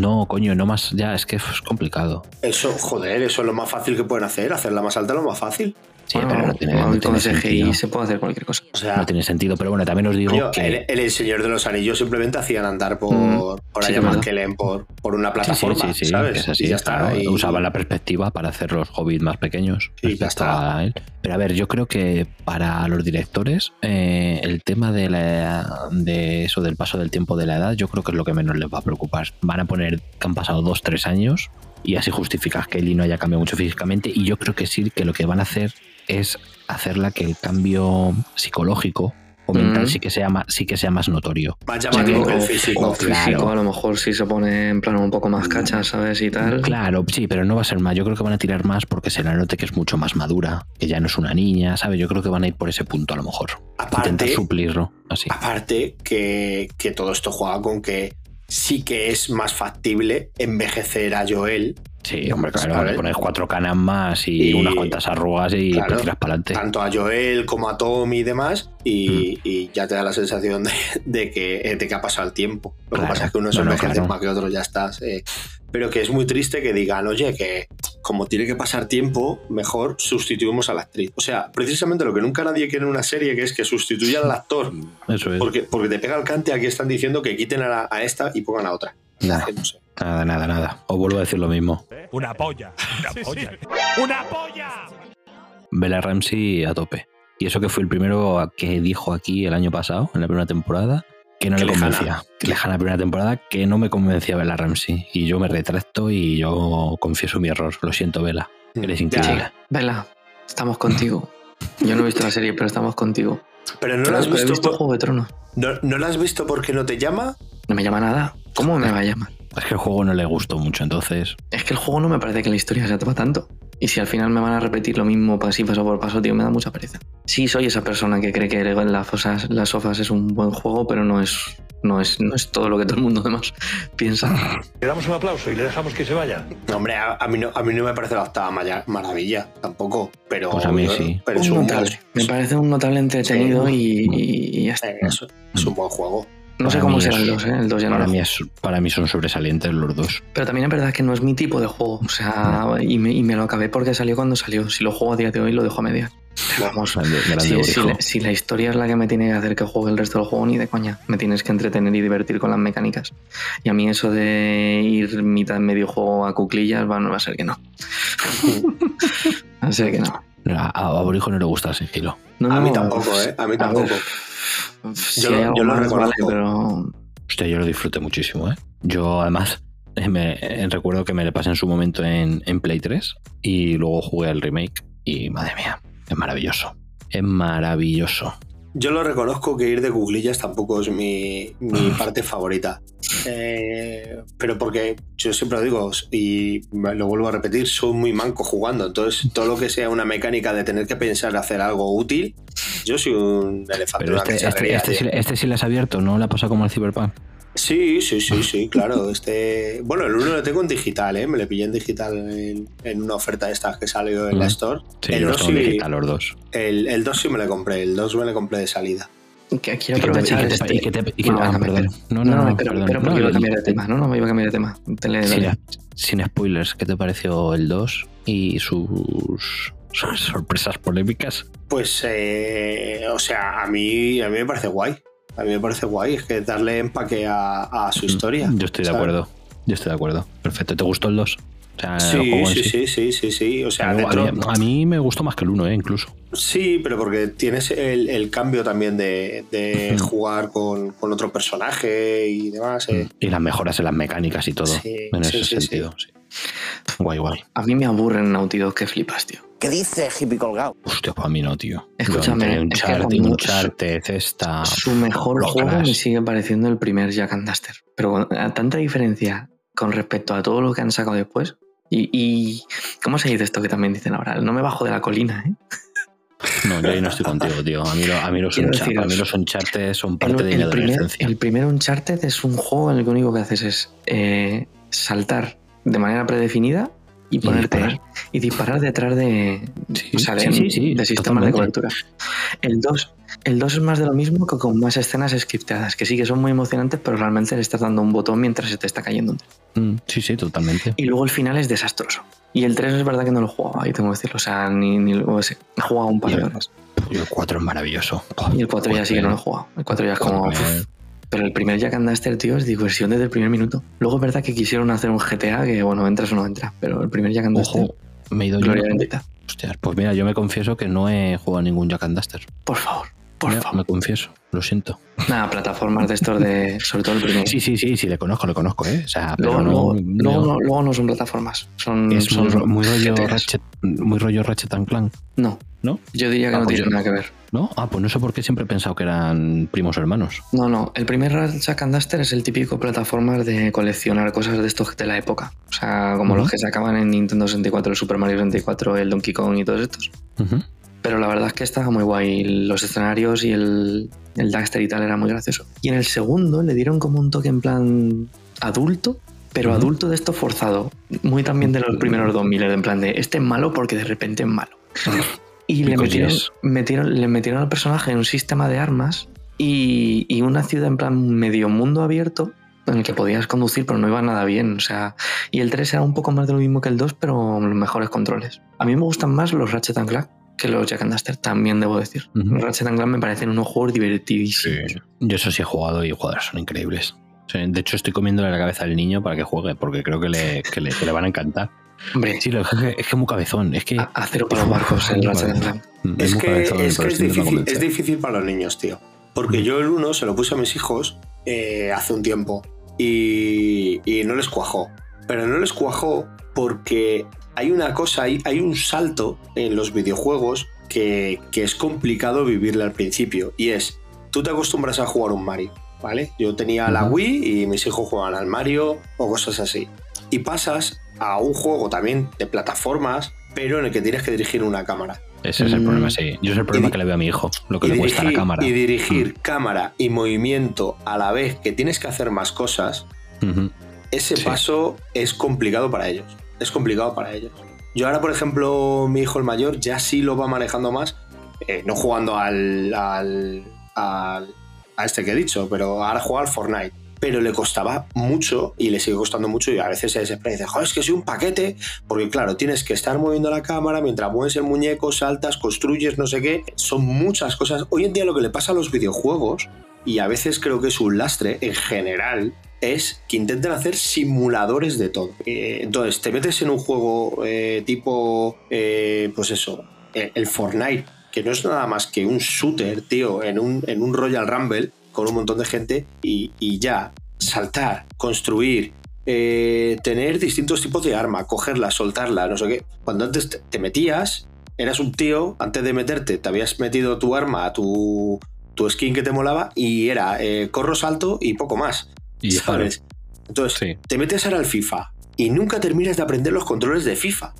No, coño, no más, ya, es que es complicado. Eso, joder, eso es lo más fácil que pueden hacer, hacerla más alta es lo más fácil. Sí, Bueno, pero no tiene, con no tiene CGI sentido. se puede hacer cualquier cosa. O sea, No tiene sentido, pero bueno, también os digo que... el, el Señor de los Anillos simplemente hacían andar por, Mm, por sí. Maquelen, por, por una Sí, sí, plataforma, sí, sí, ¿sabes? es así, y ya está. claro, y- Usaban la perspectiva para hacer los hobbits más pequeños. Y ya está. a él. Pero a ver, yo creo que para los directores, eh, el tema de, la, de eso, del paso del tiempo de la edad, yo creo que es lo que menos les va a preocupar. Van a poner que han pasado dos, tres años y así justificas que Ellie no haya cambiado mucho físicamente. Y yo creo que sí, que lo que van a hacer es hacerla que el cambio psicológico o mental Mm. sí, que sea más, sí que sea más notorio. Más llamativo Sí, que el físico. o físico, claro. a lo mejor si se pone en plano un poco más cacha, ¿sabes? Y tal. Claro, sí, pero no va a ser más. Yo creo que van a tirar más porque se la note que es mucho más madura, que ya no es una niña, ¿sabes? Yo creo que van a ir por ese punto a lo mejor. Intentar suplirlo así. aparte que, que todo esto juega con que sí que es más factible envejecer a Joel Sí, hombre, claro, ¿sabes? le pones cuatro canas más y, Y- unas cuantas arrugas y Claro. te tiras para adelante. tanto a Joel como a Tom y demás, y, Mm. y ya te da la sensación de, de que, de que ha pasado el tiempo. Lo Claro. que pasa es que uno se No, no, claro. más que otro, ya estás. eh. Pero que es muy triste que digan, oye, que como tiene que pasar tiempo, mejor sustituimos a la actriz. O sea, precisamente lo que nunca nadie quiere en una serie, que es que sustituyan al actor. Eso es. Porque, porque te pega el cante, aquí están diciendo que quiten a, la- a esta y pongan a otra. No sé. Nada, nada, nada. Os vuelvo a decir lo mismo. Una polla, una polla, una polla. Bella Ramsey a tope. Y eso que fue el primero que dijo aquí el año pasado, en la primera temporada, que no Qué le lejana. convencía. Lejana primera temporada que no me convencía Bella Ramsey. Y yo me retracto y yo confieso mi error. Lo siento, Bella. Eres increíble. Vela, estamos contigo. Yo no he visto la serie, pero estamos contigo. Pero no la has visto, visto por- Juego de Tronos. no, ¿no la has visto porque no te llama? No me llama nada. ¿Cómo me va a llamar? Es que el juego no le gustó mucho, entonces. Es que el juego no me parece que la historia se atrapa tanto. Y si al final me van a repetir lo mismo así paso por paso, tío, me da mucha pereza. Sí, soy esa persona que cree que las las sofas es un buen juego, pero no es, no, es, no es todo lo que todo el mundo demás piensa. Le damos un aplauso y le dejamos que se vaya. No, hombre, a, a mí no, a mí no me parece la octava maravilla, tampoco. Pero, Pues a mí sí. pero es Un notable. Me parece un notable entretenido y, y- y ya está. eh, es, es un buen juego. No sé cómo será el 2, ¿eh? El 2 ya no Para mí, es, para mí son sobresalientes los dos. Pero también es verdad que no es mi tipo de juego. O sea, y me, y me lo acabé porque salió cuando salió. Si lo juego a día de hoy, lo dejo a medias. Vamos, Grande, grande si, si la, si la historia es la que me tiene que hacer que juegue el resto del juego, ni de coña. Me tienes que entretener y divertir con las mecánicas. Y a mí eso de ir mitad medio juego a cuclillas, va, no va a ser que no. va a ser que no. A, a Borijo no le gusta el sigilo. No, A no, mí tampoco, ¿eh? A mí tampoco. Yo lo- yo vale, reconozco. pero Hostia, yo lo disfruté muchísimo, ¿eh? Yo, además, eh, me, eh, recuerdo que me le pasé en su momento en, en Play 3 y luego jugué el remake y, madre mía, es maravilloso. Es maravilloso. Yo lo reconozco que ir de googlillas tampoco es mi, mi parte favorita. Eh, pero porque yo siempre lo digo y lo vuelvo a repetir, soy muy manco jugando. Entonces, todo lo que sea una mecánica de tener que pensar hacer algo útil, yo soy un elefante. Pero este, este, este, sí, este sí le has abierto, ¿no? Le ha pasado como al Cyberpunk. Sí, sí, sí, sí, claro. Este, bueno, el uno lo tengo en digital, ¿eh? Me lo pillé en digital en, en una oferta de estas que salió en la. Store. Sí, el yo los 2 tengo en sí, digital, los dos. el, el 2 sí me lo compré, el 2 me lo compré de salida. que ¿Y quiero aprovechar y qué te- y qué- Bueno, ah, perdón. No, no, no, pero, perdón. pero porque No, iba a cambiar de tema. No, no, iba a cambiar de tema. Dale, sin, spoilers, ¿qué te pareció el 2 y sus, sus sorpresas polémicas? Pues, eh, o sea, a mí, a mí me parece guay. A mí me parece guay, es que darle empaque a, a su historia. Yo estoy de acuerdo. Yo estoy de ajuego. Perfecto. ¿Te gustó el 2? O sea, el Sí, sí, sí, sí, sí, sí. O sea, A mí- dentro- a, mí, a mí me gustó más que el 1, ¿eh? incluso. sí, pero porque tienes el, el cambio también de, jugar con, con otro personaje y demás. eh. Y las mejoras en las mecánicas y todo. Sí, en sí, ese sí, sentido. sí. Guay, guay. A mí me aburren Naughty Dog que flipas, tío. ¿Qué dice hippie colgado? Hostia, para mí no, tío. Escúchame, que Uncharted, esta... Su mejor juego Crash. me sigue pareciendo el primer Jack and Duster. Pero a tanta diferencia con respecto a todo lo que han sacado después. Y, y- ¿cómo se dice esto que también dicen ahora? No me bajo de la colina, ¿eh? No, yo ahí no estoy contigo, tío. A mí, lo- a mí los, Uncharted, a mí deciros, los Uncharted son El, parte de mi el primer, adolescencia. el primer Uncharted es un juego en el que lo único que haces es eh, saltar de manera predefinida y ponerte disparar. y disparar detrás de, Sí, o sea, de, sí, sí, de sistemas de cobertura. El 2 el 2 es más de lo mismo que con más escenas scriptadas, que sí que son muy emocionantes, pero realmente le estás dando un botón mientras se te está cayendo un Mm, Sí, sí, totalmente. Y luego el final es desastroso. Y el 3 es verdad que no lo he jugado, ahí tengo que decirlo. O sea, ni, ni lo he he jugado un par de Y horas. Y el 4 es maravilloso. Y el 4 ya sí que no lo he jugado. El 4 ya es como. Uf. Pero el primer Jack and Daxter, tío, es diversión desde el primer minuto. Luego es verdad que quisieron hacer un GTA que, bueno, entras o no entras. Pero el primer Jack and Ojo, me he ido yo. gloria bendita. Hostias, pues mira, yo me confieso que no he jugado ningún Jack and Duster. Por favor, por Ya, favor. Me confieso, lo siento. Nada, plataformas de estos de. Sobre todo el primero. Sí, sí, sí, sí, le conozco, le conozco, ¿eh? O sea, pero Luego, no, luego, no- luego no, luego no son plataformas. Son. es son muy, ro- muy rollo. Ratchet, muy rollo Ratchet and Clank, No, ¿no? yo diría que Ah, no pues tiene nada que ver. ¿No? Ah, pues no sé por qué siempre he pensado que eran primos hermanos. No, no. El primer Jack and Duster es el típico plataforma de coleccionar cosas de estos de la época. O sea, como los que sacaban en Nintendo 64, el Super Mario 64, el Donkey Kong y todos estos. Ujú. Pero la verdad es que estaba muy guay. Los escenarios y el, el Daxter y tal era muy gracioso. Y en el segundo le dieron como un toque en plan adulto, pero adulto de esto forzado. Muy también de los primeros 2000, en plan de este es malo porque de repente es malo. Y le metieron, le metieron al personaje en un sistema de armas y, y una ciudad en plan medio mundo abierto en el que podías conducir, pero no iba nada bien. O sea, y el 3 era un poco más de lo mismo que el 2, pero mejores controles. A mí me gustan más los Ratchet and Clank que los Jack and Daxter, también debo decir. Ujú. Los Ratchet and Clank me parecen unos juegos divertidísimos. Yo eso sí he jugado y joder, son increíbles. O sea, De hecho, estoy comiéndole la cabeza al niño para que juegue, porque creo que le, que le, que le van a encantar. Hombre, Sí, lo es que es que muy cabezón. Es que a, a cero para los barcos el Ratchet and Clank. Es que, cabezón, es, que es difícil, es difícil para los niños, tío. Porque yo el uno se lo puse a mis hijos eh, hace un tiempo y, y no les cuajó. Pero no les cuajó porque hay una cosa, hay, hay un salto en los videojuegos que, que es complicado vivirle al principio. Y es, tú te acostumbras a jugar un Mario, ¿vale? Yo tenía la. Wii y mis hijos jugaban al Mario o cosas así. Y pasas a un juego también de plataformas, pero en el que tienes que dirigir una cámara. Ese es el Mm. problema, sí. Yo es el problema que le veo a mi hijo, lo que le cuesta la dirigir, cámara. Mm. y dirigir cámara y movimiento a la vez que tienes que hacer más cosas, ese Sí. paso es complicado para ellos. Es complicado para ellos. Yo ahora, por ejemplo, mi hijo el mayor ya sí lo va manejando más, eh, no jugando al, al, al- a este que he dicho, pero ahora juega al Fortnite. Pero le costaba mucho y le sigue costando mucho y a veces se desespera y dice, joder, es que soy un paquete, porque claro, tienes que estar moviendo la cámara mientras mueves el muñeco, saltas, construyes, no sé qué. Son muchas cosas. Hoy en día lo que le pasa a los videojuegos, y a veces creo que es un lastre en general, es que intentan hacer simuladores de todo. Eh, entonces, te metes en un juego eh, tipo, eh, pues eso, el, Fortnite, que no es nada más que un shooter, tío, en un, en un Royal Rumble con un montón de gente y, y ya, saltar, construir, tener distintos tipos de arma, cogerla, soltarla, no sé qué. Cuando antes te, metías, eras un tío, antes de meterte, te habías metido tu arma, tu, tu skin que te molaba y era corro, salto y poco más. Y ¿sabes? Entonces, Sí. te metes ahora al FIFA y nunca terminas de aprender los controles de FIFA.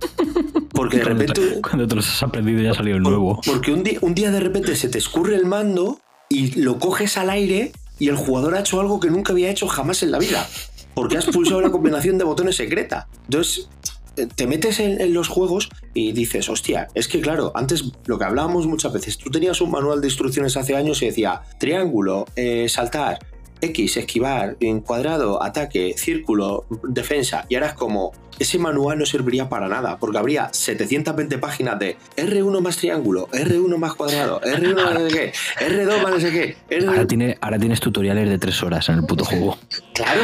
Porque de Cuando te- repente. Cuando te los has aprendido ya ha salido el nuevo. Porque un día, un día de repente se te escurre el mando y lo coges al aire y el jugador ha hecho algo que nunca había hecho jamás en la vida. Porque has pulsado la combinación de botones secreta. Entonces, eh, te metes en, en los juegos y dices, hostia, es que claro, antes lo que hablábamos muchas veces, tú tenías un manual de instrucciones hace años y decía triángulo, eh, saltar, X, esquivar, en cuadrado, ataque, círculo, defensa. Y ahora es como, ese manual no serviría para nada, porque habría 720 páginas de R1 más triángulo, R1 más cuadrado, R1 más no sé qué, R2 más no sé qué. R1 Ahora, tiene, ahora tienes tutoriales de tres horas en el puto juego. Claro,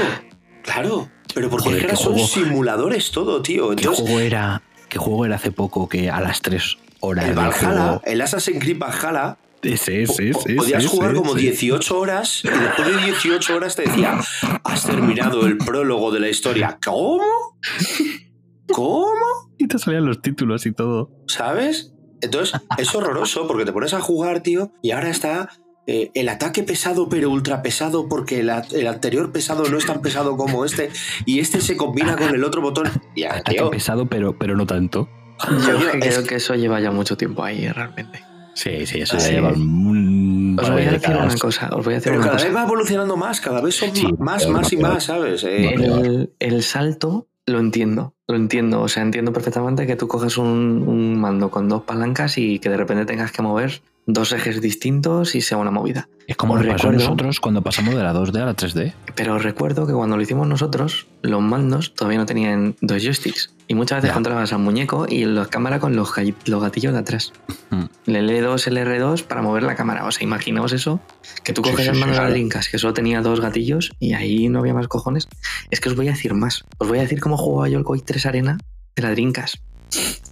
claro. Pero porque Joder, son simuladores todo, tío. ¿Qué juego era? ¿Qué juego era hace poco que a las tres horas el Valhalla, juego- el Assassin's Creed Valhalla, Sí, sí, po- sí, podías sí, jugar sí, como sí. 18 horas y después de 18 horas te decía, has terminado el prólogo de la historia. ¿Cómo? ¿Cómo? Y te salían los títulos y todo. ¿Sabes? Entonces, es horroroso porque te pones a jugar, tío, y ahora está eh, el ataque pesado, pero ultra pesado, porque el, el anterior pesado no es tan pesado como este, y este se combina con el otro botón. Ya, Ataque tío. pesado, pero, pero no tanto. Yo creo es- que eso lleva ya mucho tiempo ahí, realmente. Sí, sí, eso ya lleva un Os voy a decir una cosa, os voy a decir Pero una cada cosa. vez va evolucionando más, cada vez son Sí, más, más y más, ¿sabes? Eh, El, el salto lo entiendo, lo entiendo. O sea, entiendo perfectamente que tú coges un, un mando con dos palancas y que de repente tengas que mover dos ejes distintos y sea una movida. Es como Os nos pasó recuerdo- nosotros cuando pasamos de la 2D a la 3D. Pero recuerdo que cuando lo hicimos nosotros, los mandos todavía no tenían dos joysticks. Y muchas veces Ya. controlabas al muñeco y la cámara con los, los gatillos de atrás. Mm. El L2, el R2 para mover la cámara. O sea, imaginaos eso. Que tú coges sí, el sí, de la. Dreamcast, que solo tenía dos gatillos y ahí no había más cojones. Es que os voy a decir más. Os voy a decir cómo jugaba yo el Quake 3 Arena de la Dreamcast.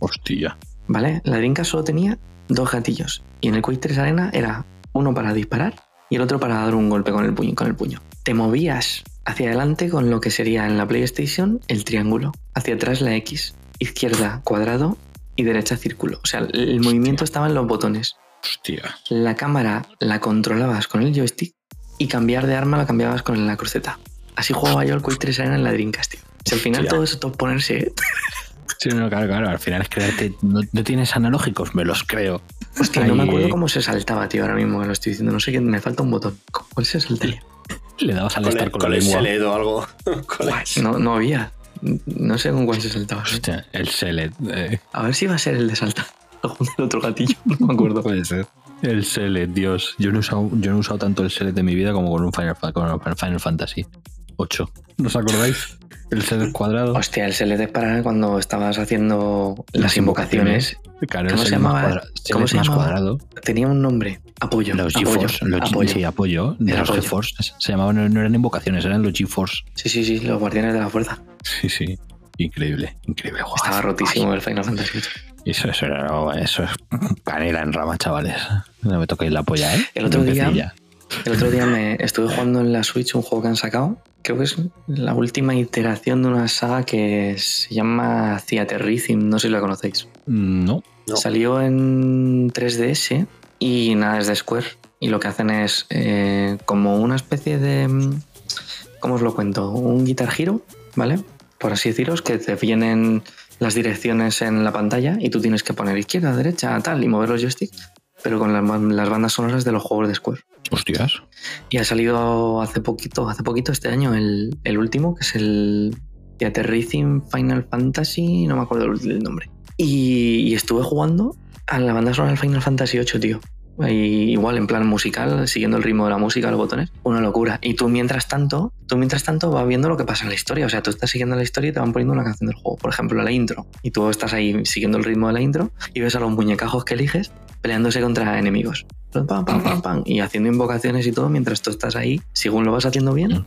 Hostia. ¿Vale? La Dreamcast solo tenía dos gatillos. Y en el Quake 3 Arena era uno para disparar y el otro para dar un golpe con el puño. Con el puño. Te movías hacia adelante con lo que sería en la PlayStation el triángulo. Hacia atrás la X. Izquierda cuadrado y derecha círculo. O sea, el movimiento estaba en los botones. Hostia. La cámara la controlabas con el joystick y cambiar de arma la cambiabas con la cruceta. Así jugaba yo el Quake 3 Arena en la Dreamcast, tío. Si al final Hostia. todo eso todo ponerse... ¿eh? Sí, no, claro, claro. Al final es creerte. ¿No, no tienes analógicos? Me los creo. Hostia, no me acuerdo cómo se saltaba, tío, ahora mismo que lo estoy diciendo. No sé qué, me falta un botón. ¿Cuál se saltaría? Le dabas al con estar el, con, con la el lengua. Seled o algo. Con el- No, no había. No sé con cuál se saltaba. Hostia, el Select. eh, A ver si va a ser el de saltar. Algún del otro gatillo, no me acuerdo. puede ser. El Select, Dios. Yo no, he usado, yo no he usado tanto el Select de mi vida como con un Final, con un Final Fantasy 8. ¿No os acordáis? El Select cuadrado. Hostia, el select es para cuando estabas haciendo las invocaciones. Claro, el ¿Cómo se llamaba? ¿Cómo se llamaba? cuadrado. Tenía un nombre. Apoyo. Los apoyo, GeForce. Los G- apoyo. Sí, apoyo. De los apoyo. GeForce. Se llamaban, no, eran invocaciones, eran los GeForce. Sí, sí, sí, los guardianes de la fuerza. Sí, sí. Increíble, increíble juego. Estaba rotísimo el Final Fantasy. VIII. Eso, eso, era- eso es canela en rama, chavales. No me toquéis la polla, ¿eh? El otro día- ya. El otro día me estuve jugando en la Switch un juego que han sacado. Creo que es la última iteración de una saga que se llama Theater Rhythm. No sé si la conocéis. Mm, No. No. Salió en 3DS y nada, es de Square. Y lo que hacen es eh, como una especie de. mm, ¿Cómo os lo cuento? Un Guitar Hero, ¿vale? Por así deciros, que te vienen las direcciones en la pantalla y tú tienes que poner izquierda, derecha, tal, y mover los joysticks, pero con las, las bandas sonoras de los juegos de Square. Hostias. Y ha salido hace poquito, hace poquito este año el, el último, que es el Theater Rhythm Final Fantasy, no me acuerdo el, el nombre. Y, y estuve jugando a la banda sonora del Final Fantasy VIII, tío. Igual en plan musical, siguiendo el ritmo de la música, los botones, una locura. Y tú mientras tanto, tú mientras tanto vas viendo lo que pasa en la historia. O sea, tú estás siguiendo la historia y te van poniendo una canción del juego, por ejemplo, la intro. Y tú estás ahí siguiendo el ritmo de la intro y ves a los muñecajos que eliges peleándose contra enemigos. Pam, pam, pam, pam, y haciendo invocaciones y todo mientras tú estás ahí, según lo vas haciendo bien,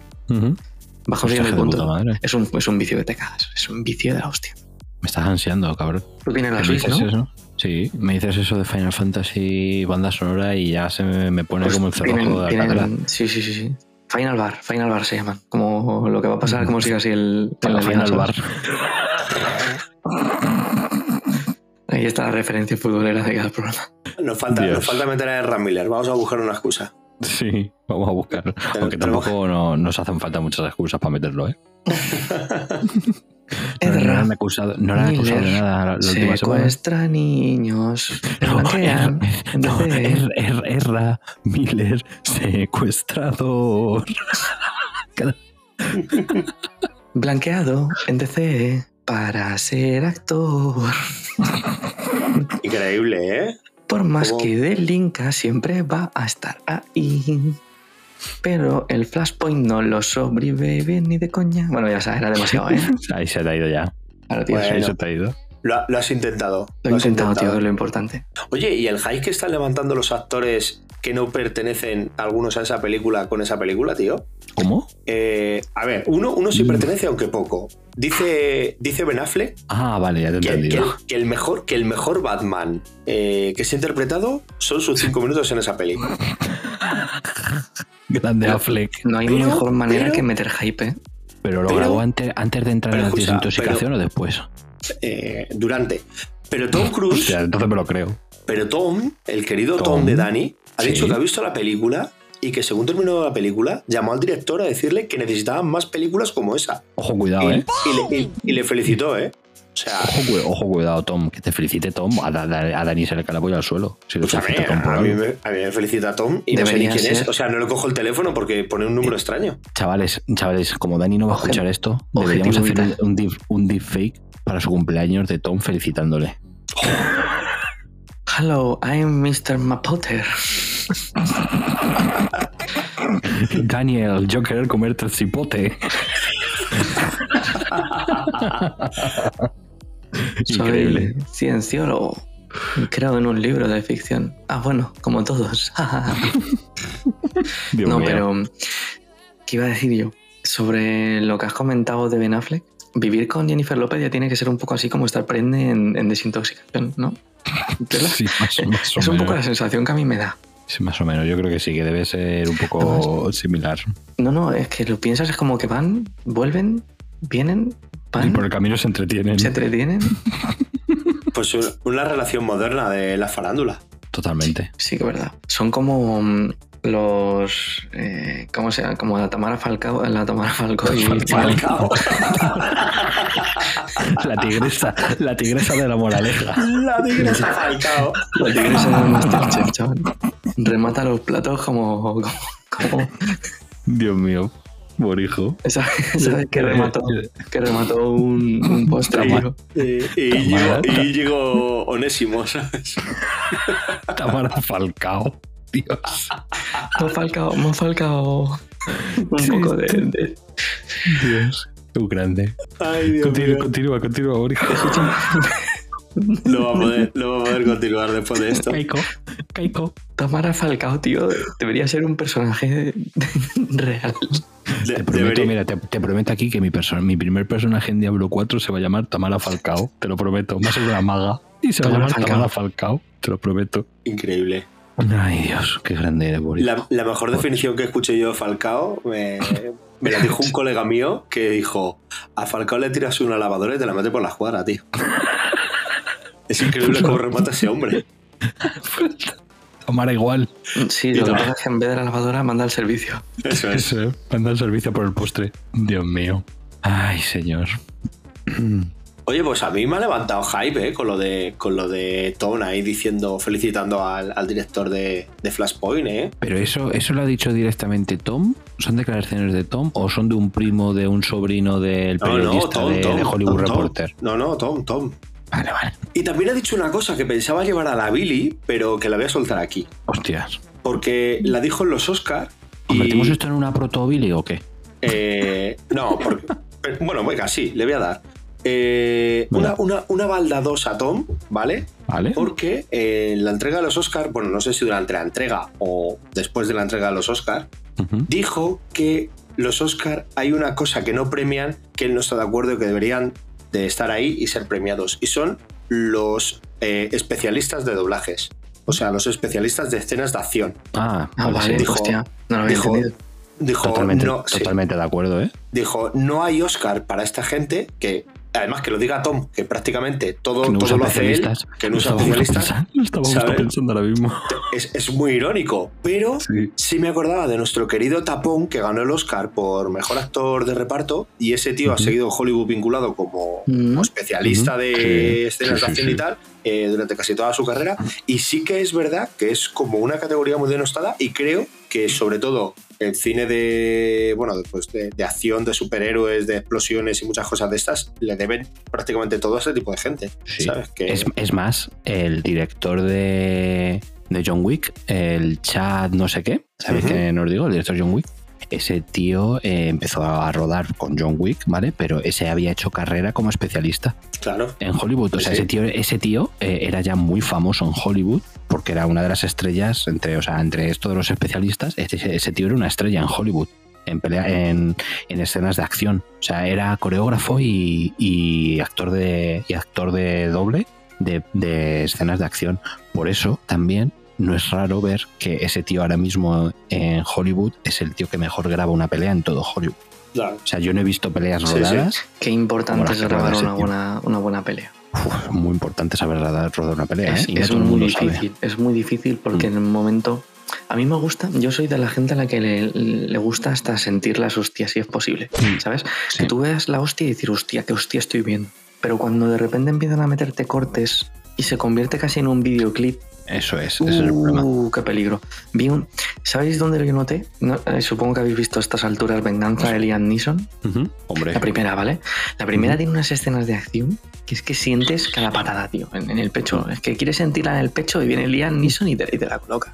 vas Hostia, consiguiendo el de punto. Es un, es un vicio que te cagas, es un vicio de la hostia. Me estás ansiando, cabrón. Tú tienes la ¿Me Switch, ¿no? eso? Sí, me dices eso de Final Fantasy banda sonora y ya se me, pone como el Pues tienen- cerrojo de tienen- Alcatraz. Sí, sí, sí, sí. Final Bar, Final Bar se llaman. Como lo que va a pasar, como siga así el, Final Bar. Ahí está la referencia futbolera de cada programa. Nos falta, Dios. nos falta meter a Ram Miller. Vamos a buscar una excusa. Sí, vamos a buscar. Aunque tampoco no- nos hacen falta muchas excusas para meterlo, ¿eh? No, no han acusado, no han acusado de Miller nada la, la última semana. secuestra niños, No, blanquean, er- no, er- er- Erra Miller, secuestrador. Blanqueado en DC para ser actor. Increíble, ¿eh? Por más ¿Cómo? que delinca, siempre va a estar ahí. Pero el Flashpoint no lo sobrevive ni de coña. Bueno, ya sabes, era demasiado, ¿eh? Ahí se te ha ido ya. Ahora, tío, Bueno. Ahí se te ha ido. Lo, lo has intentado. lo he has intentado, tío, que es lo importante. Oye, ¿y el hype que están levantando los actores que no pertenecen algunos a esa película con esa película, tío? ¿Cómo? Eh, a ver, uno, uno sí pertenece, aunque poco. Dice, dice Ben Affleck Ah, vale, ya te he que, entendido. que el mejor, que el mejor Batman eh, que se ha interpretado son sus cinco minutos en esa peli. Grande Affleck. No hay Pero- mejor manera pero- que meter hype, ¿eh? ¿Pero lo grabó antes, antes de entrar en la escucha, desintoxicación o después? Eh, durante. Pero Tom Cruise, Hostia, entonces me lo creo. pero Tom, el querido Tom, Tom, de Dani, ha sí. dicho que ha visto la película y que según terminó la película, llamó al director a decirle que necesitaban más películas como esa. Ojo, cuidado, y, ¿eh? y le, y- y le felicitó, ¿eh? O sea, Ojo, cu- ojo, cuidado, Tom. Que te felicite, Tom. A, Da- a Dani se le cae la polla al suelo. Si lo escúchame, felicita Tom a mí, algo. me, a mí me felicita Tom y no sé ni quién es. O sea, no le cojo el teléfono porque pone un número extraño. Chavales, chavales, como Dani no va a escuchar esto, deberíamos hacer un, deep, un deepfake para su cumpleaños de Tom felicitándole. Hello, I'm Mr. Mapotter. Daniel, yo querer comerte el cipote. Increíble. Soy cienciólogo. Creo en un libro de ficción. Ah, bueno, como todos. Dios no, mío. pero. ¿Qué iba a decir yo? Sobre lo que has comentado de Ben Affleck. Vivir con Jennifer López ya tiene que ser un poco así como estar prende en, en desintoxicación, ¿no? Sí, más, más es un poco la sensación que a mí me da. Sí, más o menos. Yo creo que sí, que debe ser un poco similar. No, no, es que lo piensas, es como que van, vuelven, vienen, Y van, por el camino se entretienen. se entretienen. Pues un- una relación moderna de la farándula. Totalmente. Sí, que es verdad. Son como mm, los. Eh, ¿Cómo se llama? Como la Tamara Falcao, la Tamara Falcao y. Falcao. La tigresa, la tigresa de la moraleja. La tigresa Falcao. La tigresa de Masterchef, chaval. Remata los platos como. como, como- Dios mío, Borijo. esa, esa vez que remató, que remató un, un postre. Eh, y, llegó, y llegó Onésimo, ¿sabes? Tamara Falcao. Dios. Me ha falcado, me ha falcado un poco de, de- Dios. Tú grande. Ay, Dios Continúa, mío. continúa, continúa, Borijo. No va, a poder, no va a poder continuar después de esto. Caico, Caico. Tamara Falcao, tío. Debería ser un personaje real. De- Te prometo, mira, te, te prometo aquí que mi, mi primer personaje en Diablo 4 se va a llamar Tamara Falcao. Te lo prometo. Va a ser una maga. Y se va a Tamara llamar Falcao. Tamara Falcao. Te lo prometo. Increíble. Ay, Dios, qué grande eres, Boris. La, la mejor definición que escuché yo de Falcao me, me la dijo un colega mío que dijo: A Falcao le tiras una lavadora y te la mete por la escuadra, tío. Es increíble cómo remata ese hombre. Omar igual. Sí, lo que pasa es que en vez de la lavadora manda el servicio. Eso es. Eso, manda el servicio por el postre. Dios mío. Ay, señor. Oye, pues a mí me ha levantado hype, ¿eh? Con lo de, con lo de Tom ahí diciendo, felicitando al, al director de, de Flashpoint, ¿eh? Pero eso, eso lo ha dicho directamente Tom. ¿Son declaraciones de Tom o son de un primo de un sobrino del No, no, periodista Tom, de, Tom, de Hollywood Tom, Tom. Reporter? No, no, Tom, Tom. Vale, vale. Y también ha dicho una cosa que pensaba llevar a la Billy, pero que la voy a soltar aquí. Hostias. Porque la dijo en los Oscars. ¿Convertimos esto en una proto-Billy o qué? Eh, no, porque. pero, Bueno, venga, sí, le voy a dar. Eh, una, una, una balda 2 a Tom, ¿vale? ¿Vale? Porque eh, en la entrega de los Oscars, bueno, no sé si durante la entrega o después de la entrega de los Oscars, Ujú. dijo que los Oscars hay una cosa que no premian, que él no está de acuerdo y que deberían de estar ahí y ser premiados. Y son los eh, especialistas de doblajes. O sea, los especialistas de escenas de acción. Ah, Ah, vale, dijo- hostia. No lo había dijo- entendido. Dijo, Totalmente, no, sí. totalmente de acuerdo, ¿eh? dijo, no hay Oscar para esta gente que, además que lo diga Tom, que prácticamente todo, Que no todo lo hace él, que no usa especialistas, Lo estábamos ¿sabes? pensando ahora mismo. es, es muy irónico, pero Sí. sí me acordaba de nuestro querido Tapón que ganó el Oscar por mejor actor de reparto y ese tío ha seguido en Hollywood vinculado como, como especialista de Sí, escenas sí, de acción y tal eh, durante casi toda su carrera y sí que es verdad que es como una categoría muy denostada y creo que sobre todo el cine de bueno pues de, de acción de superhéroes de explosiones y muchas cosas de estas le deben prácticamente todo a ese tipo de gente Sí. sabes que Es, es más, el director de, de John Wick, el Chad no sé qué, ¿sabéis Ujú. qué nos digo? El director John Wick. Ese tío eh, empezó a rodar con John Wick, ¿vale? Pero ese había hecho carrera como especialista claro en Hollywood. O sea, Sí. ese tío, ese tío eh, era ya muy famoso en Hollywood porque era una de las estrellas entre, o sea, entre esto de los especialistas. Ese, ese tío era una estrella en Hollywood. En, pelea, en, en escenas de acción. O sea, era coreógrafo y, y actor de y actor de doble de, de escenas de acción. Por eso también no es raro ver que ese tío ahora mismo en Hollywood es el tío que mejor graba una pelea en todo Hollywood. claro O sea, yo no he visto peleas Sí, sí. rodadas. Qué importante es grabar una buena, una buena pelea. Uf, muy importante saber rodar, rodar una pelea. es ¿eh? No es el muy mundo sabe. difícil, es muy difícil porque Mm. en un momento... A mí me gusta, yo soy de la gente a la que le, le gusta hasta sentir las hostias si es posible, Mm. ¿sabes? Sí. Que tú veas la hostia y decir, hostia, qué hostia estoy viendo. Pero cuando de repente empiezan a meterte cortes y se convierte casi en un videoclip, Eso es, ese es el problema. Uh, qué peligro. Vi un- ¿Sabéis dónde lo noté? No, eh, supongo que habéis visto a estas alturas Venganza de Liam Neeson. Hombre, La primera, ¿vale? La primera tiene unas escenas de acción que es que sientes cada patada, tío, en, en el pecho. Es que quieres sentirla en el pecho y viene Liam Neeson y te, y te la coloca.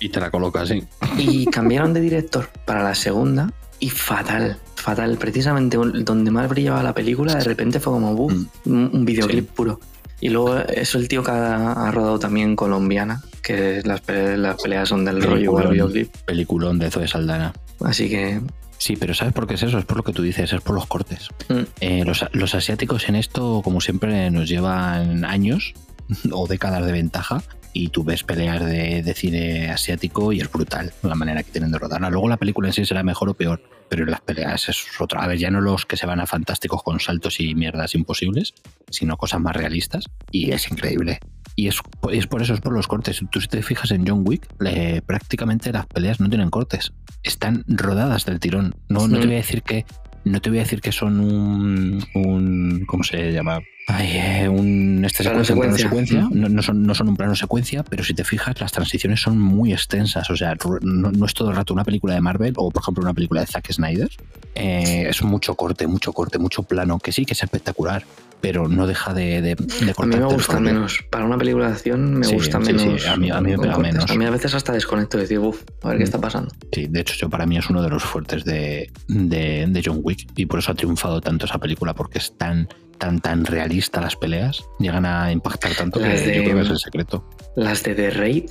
y te la colocas así. Y cambiaron de director para la segunda y fatal, fatal. Precisamente donde más brillaba la película, de repente fue como Mm. un, un videoclip Sí. puro. Y luego es el tío que ha, ha rodado también Colombiana, que las, pe- las peleas son del rollo Peliculón. videoclip. Peliculón de Zoe Saldana. Así que Sí, pero ¿sabes por qué es eso? Es por lo que tú dices, es por los cortes. mm, Eh, los, los asiáticos en esto, como siempre, nos llevan años o décadas de ventaja. Y tú ves peleas de, de cine asiático y es brutal la manera que tienen de rodarla. Luego la película en sí será mejor o peor, pero en las peleas es otra. A ver, ya no los que se van a fantásticos con saltos y mierdas imposibles, sino cosas más realistas. Y es increíble. Y es, es por eso, es por los cortes. Tú si te fijas en John Wick, le- prácticamente las peleas no tienen cortes. Están rodadas del tirón. No, no te voy a decir que. No te voy a decir que son un. un ¿Cómo se llama? Ay, eh, un este Plano secuencia, plano secuencia. No, no son, no son un plano secuencia, pero si te fijas, las transiciones son muy extensas. O sea, no, no es todo el rato una película de Marvel o, por ejemplo, una película de Zack Snyder. Eh, es mucho corte, mucho corte, mucho plano, que sí que es espectacular, pero no deja de, de, de a mí me gusta menos. Para una película de acción me Sí, gusta sí, sí, menos. a mí- a mí me pega menos. A mí a veces hasta desconecto y decir, uff, a ver qué está pasando. Sí, de hecho, yo para mí es uno de los fuertes de, de, de John Wick y por eso ha triunfado tanto esa película, porque es tan, tan, tan realista las peleas, llegan a impactar tanto que Las de- yo creo que es el secreto. Las de The Raid,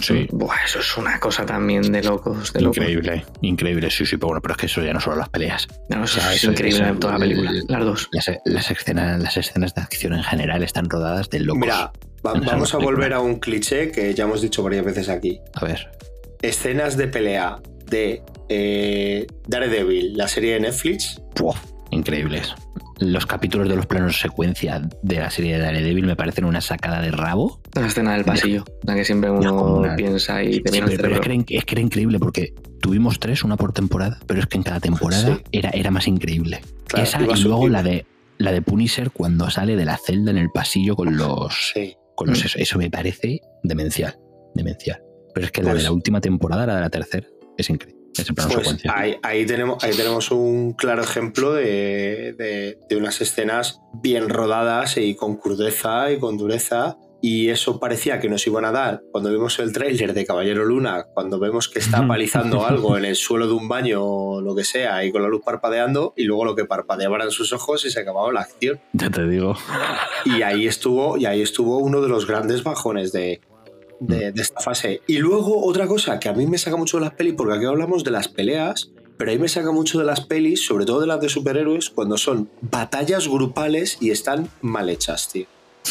Sí. buah, eso es una cosa también de locos. De locos. Increíble, increíble, sí, sí, pero bueno, pero es que eso ya no solo las peleas. No, eso O sea, es increíble eso- toda la película. Las dos. Las, las escenas, las escenas de acción en general están rodadas de locos. Mira, Va- en vamos a volver a un cliché que ya hemos dicho varias veces aquí. A ver. Escenas de pelea de eh, Daredevil, la serie de Netflix. ¡buah! Increíbles. Los capítulos de los planos secuencia de la serie de Daredevil me parecen una sacada de rabo. La escena del pasillo, la que siempre uno piensa y te Sí, pero, pero es, que era, es que era increíble porque tuvimos tres, una por temporada, pero es que en cada temporada Sí. era, era más increíble. Claro, Esa y luego la de la de Punisher cuando sale de la celda en el pasillo con los Sí. con los Mm. eso, eso me parece demencial, demencial. Pero es que la Pues- de la última temporada, la de la tercera, es increíble. Pues secuencia. ahí, ahí tenemos, ahí tenemos un claro ejemplo de, de- de unas escenas bien rodadas y con crudeza y con dureza. Y eso parecía que nos iban a dar cuando vimos el tráiler de Caballero Luna, cuando vemos que está palizando algo en el suelo de un baño o lo que sea, y con la luz parpadeando, y luego lo que parpadeaban sus ojos y se acababa la acción. Ya te digo. Y ahí estuvo, y ahí estuvo uno de los grandes bajones de, de- de esta fase. Y luego otra cosa que a mí me saca mucho de las pelis, porque aquí hablamos de las peleas, pero ahí me saca mucho de las pelis, sobre todo de las de superhéroes, cuando son batallas grupales y están mal hechas, tío.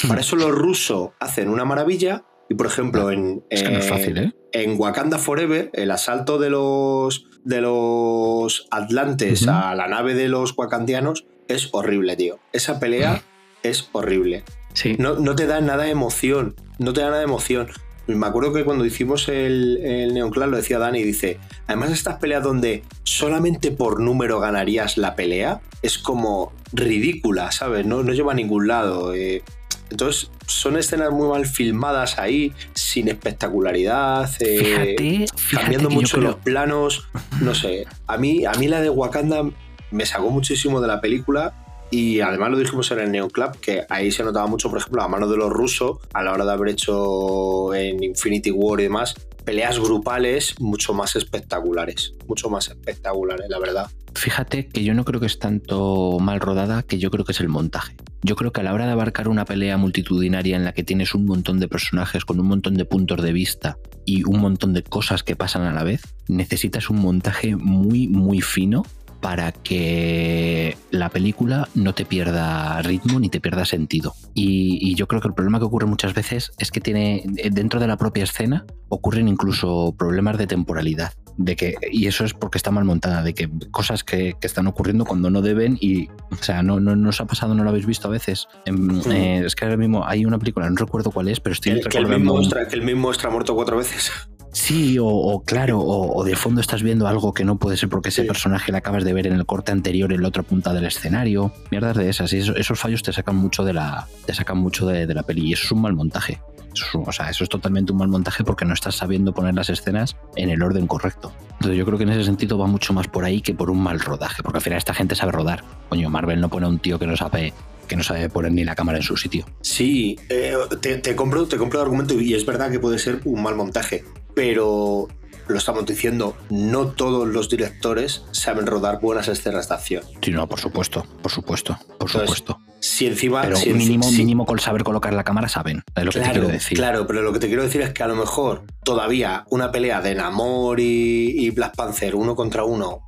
Para eso los rusos hacen una maravilla. Y por ejemplo, en, Es que no es eh, fácil, ¿eh? en Wakanda Forever, el asalto de los, de los Atlantes a la nave de los wakandianos es horrible, tío. Esa pelea es horrible. Sí, No, no te da nada de emoción. No te da nada de emoción. Me acuerdo que cuando hicimos el, el Neonclan lo decía Dani, dice, además estas peleas donde solamente por número ganarías la pelea, es como ridícula, ¿sabes? No, no lleva a ningún lado. eh. Entonces, son escenas muy mal filmadas ahí, sin espectacularidad. eh, Fíjate, fíjate cambiando mucho creo- los planos, no sé. A mí, a mí la de Wakanda me sacó muchísimo de la película y además lo dijimos en el Neoclub, que ahí se notaba mucho, por ejemplo, la mano de los rusos a la hora de haber hecho en Infinity War y demás, peleas grupales mucho más espectaculares, mucho más espectaculares, la verdad. Fíjate que yo no creo que es tanto mal rodada que yo creo que es el montaje. Yo creo que a la hora de abarcar una pelea multitudinaria en la que tienes un montón de personajes con un montón de puntos de vista y un montón de cosas que pasan a la vez, necesitas un montaje muy, muy fino para que la película no te pierda ritmo ni te pierda sentido. Y, y yo creo que el problema que ocurre muchas veces es que tiene dentro de la propia escena ocurren incluso problemas de temporalidad. De que, y eso es porque está mal montada, de que cosas que, que están ocurriendo cuando no deben y, o sea, no, no, no os ha pasado, no lo habéis visto a veces. En- eh, es que ahora mismo hay una película, no recuerdo cuál es, pero estoy Que, que el mismo que el mismo extra muerto cuatro veces. Sí, o, o claro, o, o de fondo estás viendo algo que no puede ser porque ese Sí. personaje le acabas de ver en el corte anterior en la otra punta del escenario. Mierdas de esas. Y eso- esos fallos te sacan mucho de la, te sacan mucho de, de la peli. Y eso es un mal montaje. Eso es un- o sea, eso es totalmente un mal montaje porque no estás sabiendo poner las escenas en el orden correcto. Entonces yo creo que en ese sentido va mucho más por ahí que por un mal rodaje. Porque al final esta gente sabe rodar. Coño, Marvel no pone a un tío que no sabe que no sabe poner ni la cámara en su sitio. Sí, eh, te, te compro, te compro el argumento y es verdad que puede ser un mal montaje, pero lo estamos diciendo, no todos los directores saben rodar buenas escenas de acción. Sí, no, por supuesto, por supuesto, por Entonces, supuesto. Si encima... Pero si mínimo, si- mínimo con saber colocar la cámara saben. Es lo que te Claro, quiero decir. claro, pero lo que te quiero decir es que a lo mejor todavía una pelea de Namor y, y Black Panther uno contra uno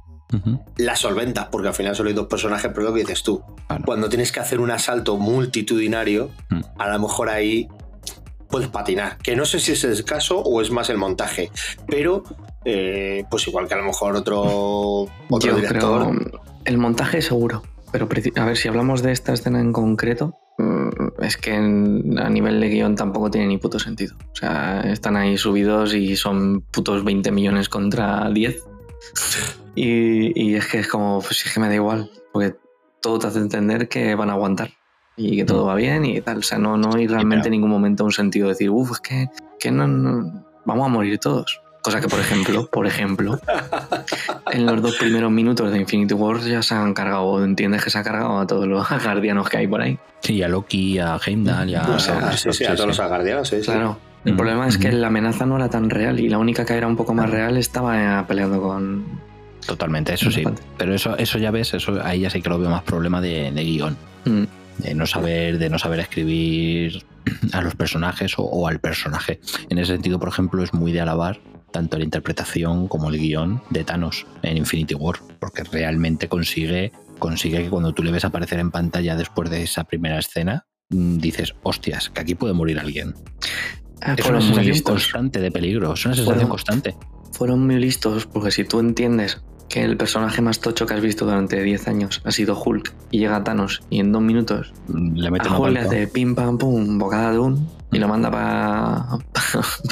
la solventas, porque al final solo hay dos personajes, pero lo que dices tú, claro. cuando tienes que hacer un asalto multitudinario, Mm. a lo mejor ahí puedes patinar. Que no sé si ese es el caso o es más el montaje, pero eh, pues igual que a lo mejor otro, otro yo director. creo el montaje seguro. Pero a ver, si hablamos de esta escena en concreto, mm, es que en- a nivel de guion tampoco tiene ni puto sentido. O sea, están ahí subidos y son putos 20 millones contra 10. Y, y es que es como, pues es que me da igual, porque todo te hace entender que van a aguantar y que todo va bien y tal. O sea, no, no hay realmente en ningún momento un sentido de decir, uff, es que, que no, no- vamos a morir todos. Cosa que, por ejemplo, por ejemplo, en los dos primeros minutos de Infinity War ya se han cargado, entiendes que se ha cargado a todos los guardianos que hay por ahí. Sí, a Loki, a Heimdall, y a... O sea, sí, sí, a todos los agardianos, sí, sí. Claro. El Mm, problema es que mm. la amenaza no era tan real y la única que era un poco más real estaba eh, peleando con. Totalmente, eso sí. Pero eso, eso ya ves, eso ahí ya sí que lo veo más problema de, de guion. Mm. De no saber, de no saber escribir a los personajes o, o al personaje. En ese sentido, por ejemplo, es muy de alabar tanto la interpretación como el guion de Thanos en Infinity War, porque realmente consigue, consigue que cuando tú le ves aparecer en pantalla después de esa primera escena, mm, dices, hostias, que aquí puede morir alguien. Ah, Es una sensación listos. constante de peligro, es una sensación Fueron- constante. Fueron muy listos porque si tú entiendes que el personaje más tocho que has visto durante 10 años ha sido Hulk y llega Thanos y en dos minutos Mm, Le mete a Hulk le hace pim pam pum, bocada de un y lo manda para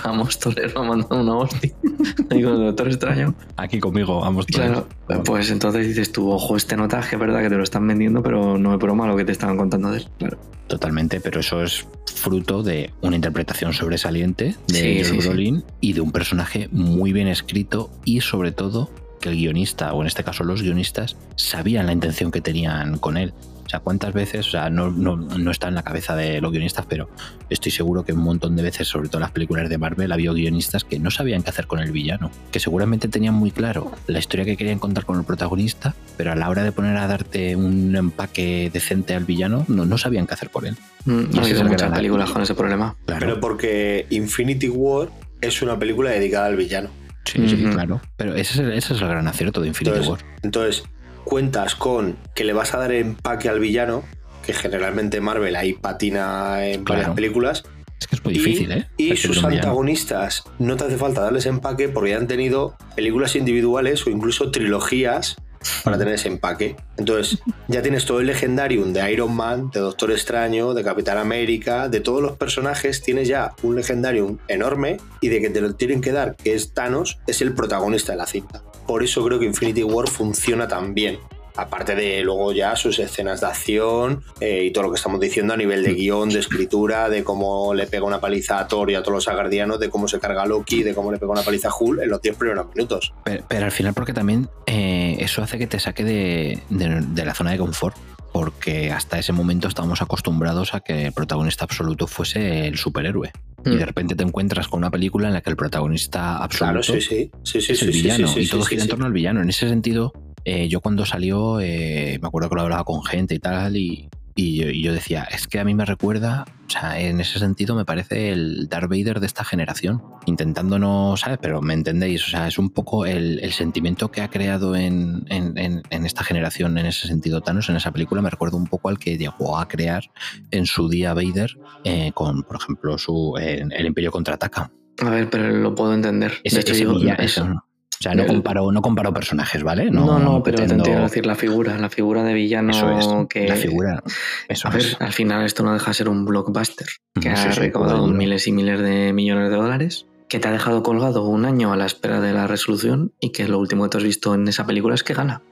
pa, Móstoles, lo manda una hostia. El Doctor Extraño. Aquí conmigo, vamos. Claro, pues entonces dices tú, ojo, este notaje, verdad que te lo están vendiendo, pero no es broma lo que te estaban contando de él. Claro. Totalmente, pero eso es fruto de una interpretación sobresaliente de Sí, y de un personaje muy bien escrito y sobre todo que el guionista, o en este caso los guionistas, sabían la intención que tenían con él. O sea, cuántas veces, o sea, no, no, no está en la cabeza de los guionistas, pero estoy seguro que un montón de veces, sobre todo en las películas de Marvel, había guionistas que no sabían qué hacer con el villano, que seguramente tenían muy claro la historia que querían contar con el protagonista, pero a la hora de poner a darte un empaque decente al villano, no, no sabían qué hacer con él. Mm, Y ha ese es habido el muchas películas con ese problema. Claro. Pero porque Infinity War es una película dedicada al villano. Sí, sí, claro. Pero ese es, el, ese es el gran acierto de Infinity Entonces, War. entonces, cuentas con que le vas a dar empaque al villano, que generalmente Marvel ahí patina en varias películas. Es que es muy y- difícil, ¿eh? Y sus antagonistas no te hace falta darles empaque porque ya han tenido películas individuales o incluso trilogías para tener ese empaque. Entonces, ya tienes todo el legendarium de Iron Man, de Doctor Extraño, de Capitán América, de todos los personajes, tienes ya un legendarium enorme y de que te lo tienen que dar, que es Thanos, es el protagonista de la cinta. Por eso creo que Infinity War funciona tan bien. Aparte de luego ya sus escenas de acción eh, y todo lo que estamos diciendo a nivel de guion, de escritura, de cómo le pega una paliza a Thor y a todos los agardianos, de cómo se carga a Loki, de cómo le pega una paliza a Hulk en los 10 primeros minutos. Pero, pero al final porque también eh, eso hace que te saque de, de- de la zona de confort. Porque hasta ese momento estábamos acostumbrados a que el protagonista absoluto fuese el superhéroe. Y Mm. de repente te encuentras con una película en la que el protagonista absoluto Claro, sí, sí. Sí, sí, es sí, el sí, villano sí, sí, y todo sí, gira en sí. torno al villano. En ese sentido, eh, yo cuando salió, eh, me acuerdo que lo hablaba con gente y tal, y, y yo, y yo decía, es que a mí me recuerda, o sea, en ese sentido me parece el Darth Vader de esta generación, intentando no, ¿sabes? Pero me entendéis, o sea, es un poco el, el sentimiento que ha creado en, en- en- en esta generación, en ese sentido Thanos, en esa película, me recuerda un poco al que llegó a crear en su día Vader eh, con, por ejemplo, su en El Imperio Contraataca. A ver, pero lo puedo entender. Ese, de hecho, ese yo- villa- eso- eso. O sea, no comparo, no comparo personajes, ¿vale? No, no, pero pretendo- te decir la figura, la figura de villano Eso es, que. la figura. Eso A ver, es. al final esto no deja de ser un blockbuster que ha sí, recaudado miles y miles de millones de dólares, que te ha dejado colgado un año a la espera de la resolución y que lo último que tú has visto en esa película es que gana.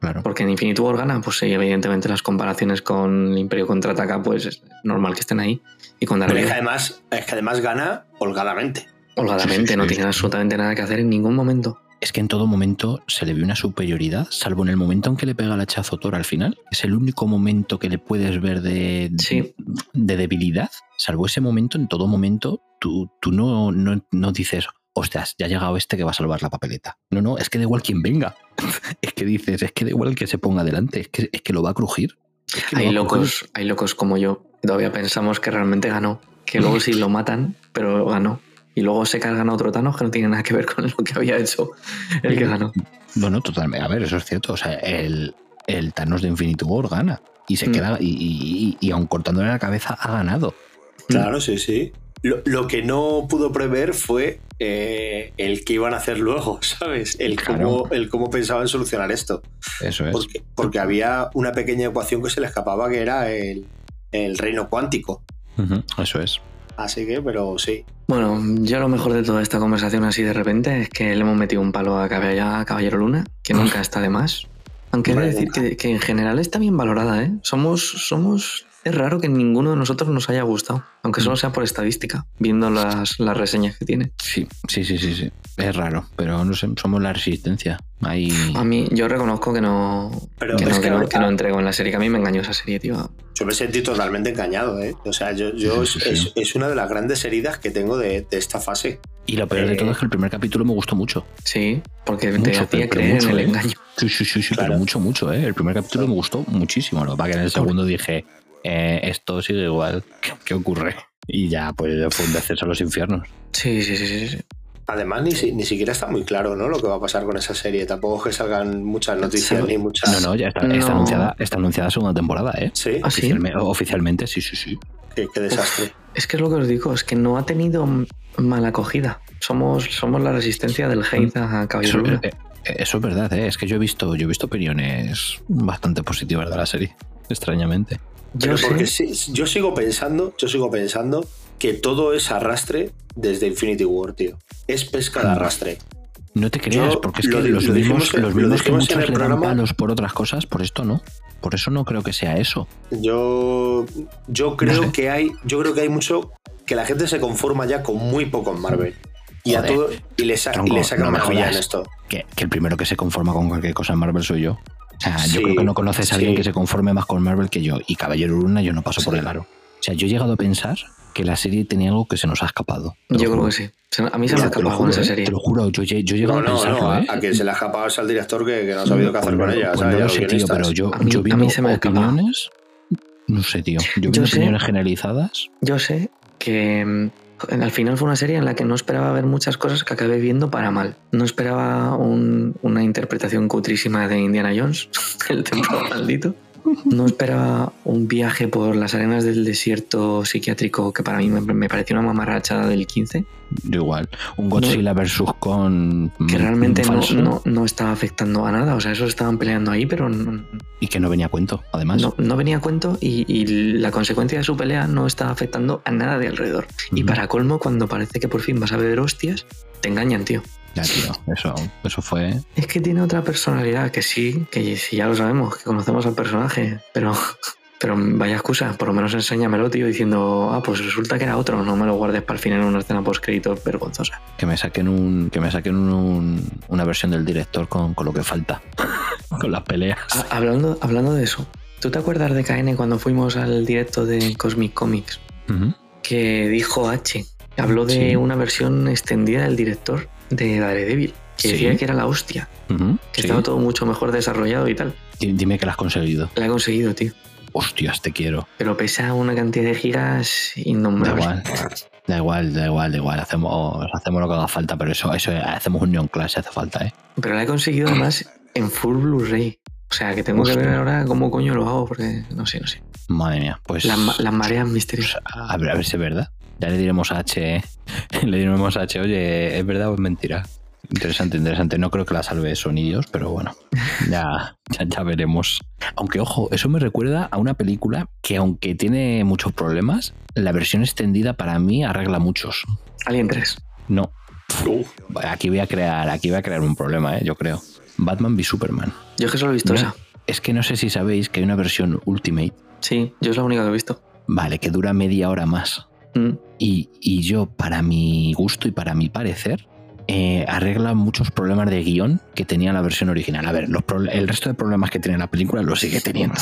Claro. Porque en Infinity War gana, pues sí, evidentemente las comparaciones con el Imperio Contraataca, pues es normal que estén ahí. Y con Pero es que Vader, además, es que además gana holgadamente. Holgadamente, no sí. tienen absolutamente nada que hacer en ningún momento. Es que en todo momento se le ve una superioridad, salvo en el momento en que le pega el hachazo Thor al final. Es el único momento que le puedes ver de, Sí. de debilidad. Salvo ese momento, en todo momento, tú, tú no, no, no dices, ostras, ya ha llegado este que va a salvar la papeleta. No, no, es que da igual quien venga. es que dices, es que da igual el que se ponga delante, es que, es que lo va a crujir. Es que lo Hay a locos, hay locos como yo, todavía pensamos que realmente ganó, que luego sí lo matan, pero ganó. Y luego se cargan a otro Thanos que no tiene nada que ver con lo que había hecho el que ganó. Bueno, totalmente. A ver, eso es cierto. O sea, el, el Thanos de Infinity War gana. Y se Mm. queda, y, y, y, y aun cortándole la cabeza, ha ganado. Claro, sí, sí. Lo, lo que no pudo prever fue eh, el que iban a hacer luego, ¿sabes? El cómo, el cómo pensaban solucionar esto. Eso es. Porque, porque había una pequeña ecuación que se le escapaba que era el, el reino cuántico. Eso es. Así que, pero sí. Bueno, yo lo mejor de toda esta conversación así de repente es que le hemos metido un palo a Caballero, Luna, que nunca está de más. Aunque he de decir que, que en general está bien valorada, ¿eh? Somos, somos... Es raro que ninguno de nosotros nos haya gustado, aunque solo sea por estadística, viendo las, las reseñas que tiene. Sí, sí, sí, sí, sí. Es raro, pero no sé, somos la resistencia. Ahí. A mí, yo reconozco que no, Pero que, no, es que que no- que no entrego en la serie, que a mí me engañó esa serie, tío. Yo me sentí totalmente engañado, ¿eh? O sea, yo, yo Sí, sí, es, sí. es una de las grandes heridas que tengo de, de esta fase. Y lo peor de Eh, todo es que el primer capítulo me gustó mucho. Sí, porque te Mucho, hacía pero creer mucho, en el ¿eh? engaño. Sí, sí, sí, sí, Claro. pero mucho, mucho, ¿eh? El primer capítulo me gustó muchísimo. Lo que en el segundo dije, eh, esto sigue igual. ¿Qué, qué ocurre? Y ya, pues fue un descenso a los infiernos. Sí, sí, sí, sí. sí. Además, ni, si- ni siquiera está muy claro ¿no? lo que va a pasar con esa serie. Tampoco es que salgan muchas noticias Sí. ni muchas. No, no, ya está, está anunciada, está anunciada segunda temporada, ¿eh? Sí, ¿Ah, sí? Oficialme- oficialmente, sí, sí, sí. qué, qué desastre. Es que es lo que os digo, es que no ha tenido mala acogida. Somos, somos la resistencia del hate a Caballero Luna. eh, eh, eso es verdad, ¿eh? es que yo he visto, yo he visto opiniones bastante positivas de la serie, extrañamente. Pero Yo porque sí, yo sigo pensando, yo sigo pensando que todo es arrastre desde Infinity War, tío. Es pesca de arrastre. No te creas, Yo porque es lo que los lo dijimos los lo que muchos le dan programa. palos por otras cosas, por esto no. Por eso no creo que sea eso. Yo, yo creo sé. que hay, yo creo que hay mucho que la gente se conforma ya con muy poco en Marvel. Y a Joder. todo y le, sa- y Tronco, le saca no esto. Que, que el primero que se conforma con cualquier cosa en Marvel soy yo. O sea, yo creo que no conoces a alguien sí. que se conforme más con Marvel que yo. Y Caballero Luna yo no paso por el aro. O sea, yo he llegado a pensar que la serie tenía algo que se nos ha escapado. Yo creo que sí. A mí se me ha escapado con esa ¿eh? serie. Te lo juro, yo, he- yo he llegado No, a no, pensarlo, no. ¿eh? A que se le ha escapado es al director que, que no ha sabido qué hacer con no- ella. pues no lo sé, tío, pero yo, A mí- yo a viendo mí se me ha escapado. opiniones, no sé, tío. Yo Yo sé- opiniones generalizadas, Yo sé que mm, al final fue una serie en la que no esperaba ver muchas cosas que acabé viendo para mal. No esperaba un- una interpretación cutrísima de Indiana Jones, el templo maldito. No esperaba un viaje por las arenas del desierto psiquiátrico que para mí me, me pareció una mamarracha del 15, yo igual. Un Godzilla versus con. que realmente no, no, no estaba afectando a nada. O sea, esos estaban peleando ahí, pero no, Y que no venía a cuento, además. no, no venía a cuento y, y la consecuencia de su pelea no estaba afectando a nada de alrededor. Y para colmo, cuando parece que por fin vas a beber hostias, te engañan, tío. Ya, tío. Eso, eso fue. Es que tiene otra personalidad, que sí, que sí, ya lo sabemos, que conocemos al personaje, pero, pero vaya excusa, por lo menos enséñamelo, tío, diciendo, ah, pues resulta que era otro, no me lo guardes para el final en una escena post-crédito vergonzosa. Que me saquen un. Que me saquen un- una versión del director con, con lo que falta. con las peleas. Hablando, hablando de eso, ¿tú te acuerdas de KN cuando fuimos al directo de Cosmic Comics? Que dijo H, habló de Sí. una versión extendida del director de Daredevil, que Sí. decía que era la hostia, que sí. estaba todo mucho mejor desarrollado y tal. Di- Dime que lo has conseguido. La ha conseguido, tío. Hostias, te quiero. Pero pesa una cantidad de gigas Da innombrable. igual. Da igual, da igual, da igual. Hacemos, hacemos lo que haga falta, pero eso, eso hacemos un neon class hace falta, ¿eh? Pero la he conseguido además en full Blu-ray. O sea, que tengo que ver ahora cómo coño lo hago, porque no sé, no sé. Madre mía, pues. Las, las mareas misteriosas. a, ver, a ver si es verdad. Ya le diremos a H, ¿eh? le diremos a H, oye, ¿es verdad o es mentira? Interesante, interesante. No creo que la salve eso ni Dios, pero bueno, ya, ya, ya veremos. Aunque, ojo, eso me recuerda a una película que, aunque tiene muchos problemas, la versión extendida para mí arregla muchos. Alien 3. No, Uh, aquí voy a crear, aquí voy a crear un problema, ¿eh? yo creo. Batman v Superman. Yo es que solo he visto No, esa. Es que no sé si sabéis que hay una versión Ultimate, Sí, yo es la única que he visto. vale, que dura media hora más. Mm. Y, y yo, para mi gusto y para mi parecer, eh, arregla muchos problemas de guion que tenía la versión original. A ver, los el resto de problemas que tiene la película los sigue teniendo.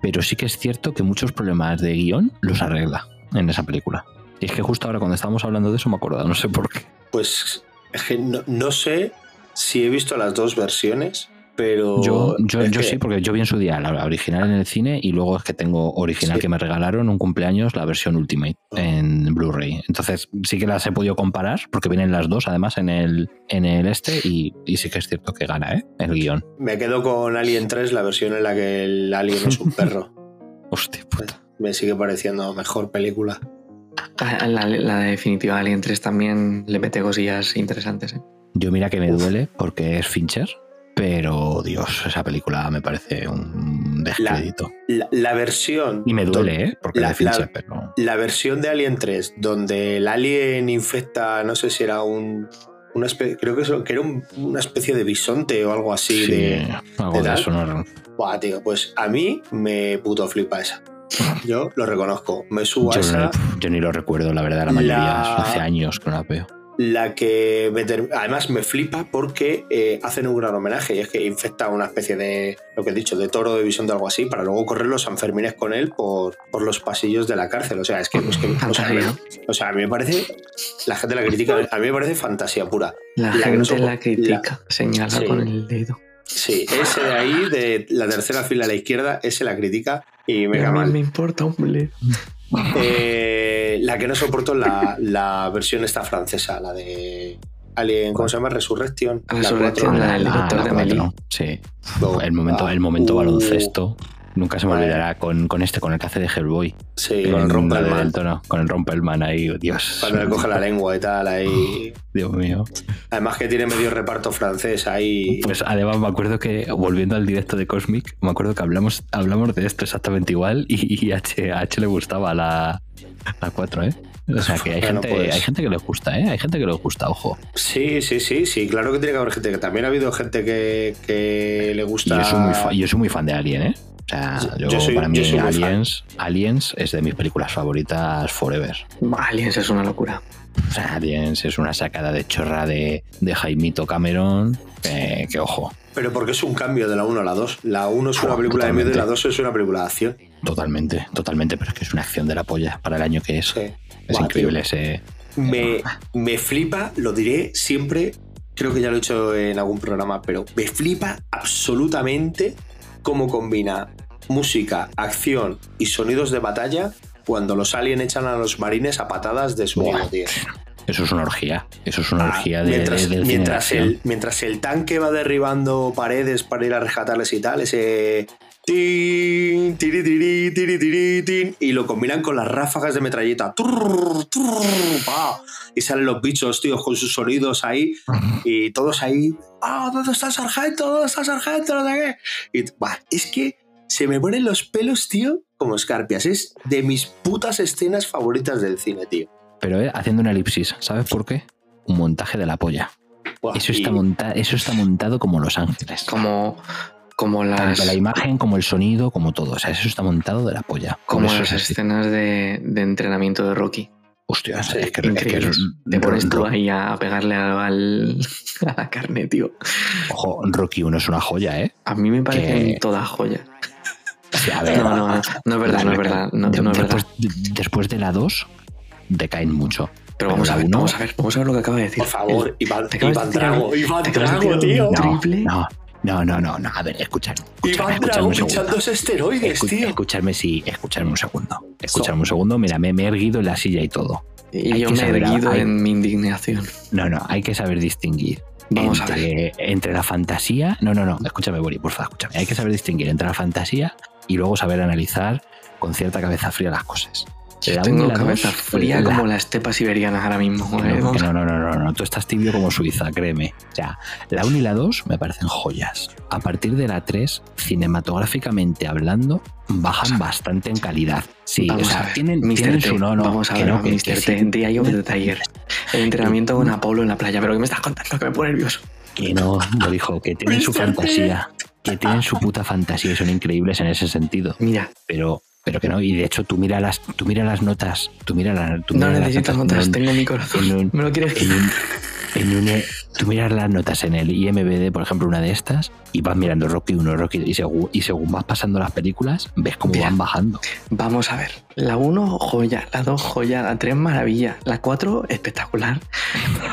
Pero sí que es cierto que muchos problemas de guion los arregla en esa película. Y es que justo ahora cuando estábamos hablando de eso me acuerdo, no sé por qué. pues es que no, no sé si he visto las dos versiones, pero. Yo, yo, es yo que- sí, porque yo vi en su día la original en el cine y luego es que tengo original Sí. que me regalaron un cumpleaños, la versión Ultimate Ah. en Blu-ray. Entonces sí que las he podido comparar porque vienen las dos además en el, en el este y, y sí que es cierto que gana, ¿eh? El guion. Me quedo con Alien 3, la versión en la que el alien es un perro. Hostia puta. Me sigue pareciendo mejor película. La, la definitiva Alien 3 también le mete cosillas interesantes. ¿eh? Yo mira que me duele porque es Fincher, pero Dios, esa película me parece un descrédito. La, la versión. Y me duele, ¿eh? Porque la- de Fincher, la- pero... La versión de Alien 3, donde el alien infecta, no sé si era un. Una espe- creo que, eso- que era un- una especie de bisonte o algo así. Sí, de, algo de tal. eso, ¿no? Buah, tío, pues a mí me puto flipa esa. Yo lo reconozco. Me subo a esa. no- yo ni lo recuerdo, la verdad, la mayoría. Hace años que no la veo. La que me además me flipa porque eh, hacen un gran homenaje y es que infecta una especie de, lo que he dicho, de toro de visión de algo así para luego correr los Sanfermines con él por, por los pasillos de la cárcel. O sea, es que, o, sea, Fantasía. me- o sea, a mí me parece, la gente la critica, a mí me parece fantasía pura. La, gente la critica, señala Sí. con el dedo. Sí, ese de ahí, de la tercera fila a la izquierda, ese la critica y me cae mal. me importa un bledo. Eh, la que no soporto la, la versión esta francesa, la de Alien, ¿cómo se llama? Resurrection. La Resurrection, la del director la de. Sí. No. El momento, Ah, el momento uh, baloncesto. Nunca se me olvidará con, con este, con el que hace de Hellboy. Sí, con el Rumpelman. Del Tono, con el Rompelman ahí, Dios. Cuando le coge la lengua y tal, ahí. Dios mío. Además que tiene medio reparto francés ahí. Pues además me acuerdo que, volviendo al directo de Cosmic, me acuerdo que hablamos, hablamos de esto exactamente igual y, H, a H le gustaba la, la 4, ¿eh? O sea que hay, Bueno, gente, pues. hay gente que le gusta, ¿eh? Hay gente que le gusta, ojo. Sí, sí, sí, sí, claro que tiene que haber gente. que También ha habido gente que, que le gusta. yo soy, muy fa- yo soy muy fan de Alien, ¿eh? O sea, yo, yo soy- para mí yo soy. Aliens, Aliens es de mis películas favoritas forever. Aliens es una locura. O sea, Aliens es una sacada de chorra de, de Jaimito Cameron, eh, que ojo, Pero porque es un cambio de la 1 a la 2. La 1 es una Joder, película de miedo y la totalmente. 2 es una película de acción. totalmente, totalmente, pero es que es una acción de la polla para el año que es. Sí. Es increíble tío. ese... Me, me flipa, lo diré siempre, creo que ya lo he hecho en algún programa, pero me flipa absolutamente cómo combina música, acción y sonidos de batalla cuando los aliens echan a los marines a patadas de su Buah. tío. Eso es una orgía. Eso es una Ah, orgía de, mientras, de- el, mientras el tanque va derribando paredes para ir a rescatarles y tal, ese. Tin, tiri, tiri, tiri, tiri, tin, y lo combinan con las ráfagas de metralleta. Trrr, trrr, pa, y salen los bichos, tío, con sus sonidos ahí. Y todos ahí. ¡Ah, ¿dónde está el sargento? ¿Dónde está el sargento? No sé qué. Y, es que se me ponen los pelos, tío, como escarpias. Es de mis putas escenas favoritas del cine, tío. Pero eh, haciendo una elipsis, ¿sabes por qué? Un montaje de la polla. Buah, Eso y- está, monta eso está montado como Los Ángeles. Como, como las, Tanto la imagen como el sonido, como todo. O sea, eso está montado de la polla. Como las es escenas de, de entrenamiento de Rocky. Hostia, Sí, es que, es que es- Te pones tú ahí a pegarle al, al- a la carne, tío. Ojo, Rocky 1 es una joya, ¿eh? A mí me parecen Que- todas joyas. Sí, a ver, No, no, no, no es verdad, no es verdad. No, de- no es verdad. después, de- después de la 2, decaen mucho. Pero vamos a ver, uno- vamos a ver, vamos a ver lo que acaba de decir. Por favor, Iván, te acabas Iván de tirar- Drago, Iván Drago, tío. triple. no, no, no, no, no. A ver, escuchad. Iván Drago echándose esteroides, Escu- tío. Escuchadme, sí, escuchadme un segundo. Escuchadme un segundo. Mira, me, me he erguido en la silla y todo. Y Hay yo me he erguido hay- en mi indignación. No, no, hay que saber distinguir. Vamos a entre, entre la fantasía. No, no, no, escúchame, Bori, por favor, escúchame. Hay que saber distinguir entre la fantasía y luego saber analizar con cierta cabeza fría las cosas. Yo tengo cabeza fría la- como la estepa siberiana ahora mismo. no, no, no, no, no, no, tú estás tibio como Suiza, créeme. O sea, la 1 y la 2 me parecen joyas. A partir de la 3, cinematográficamente hablando, bajan bastante en calidad. Sí, Vamos o sea, a ver, tienen, su no, no, Vamos a que ver, no, que- Mr. T, the Tiger. El entrenamiento con Apolo en la playa. ¿Pero qué me estás contando? Que me pone nervioso. Que no, lo dijo, que tienen su fantasía, que tienen su puta fantasía y son increíbles en ese sentido. Mira, Pero, pero que no, y de hecho tú mira las, tú mira las notas, tú mira, la- tú no mira necesitas notas notas, tengo mi corazón. un- ¿Me lo quieres en un- en un- tú miras las notas en el IMBD, por ejemplo, una de estas, y vas mirando Rocky 1, Rocky y según, y según vas pasando las películas, ves cómo van bajando. Vamos a ver. La 1, joya. La 2, joya. La 3, maravilla. La 4, espectacular.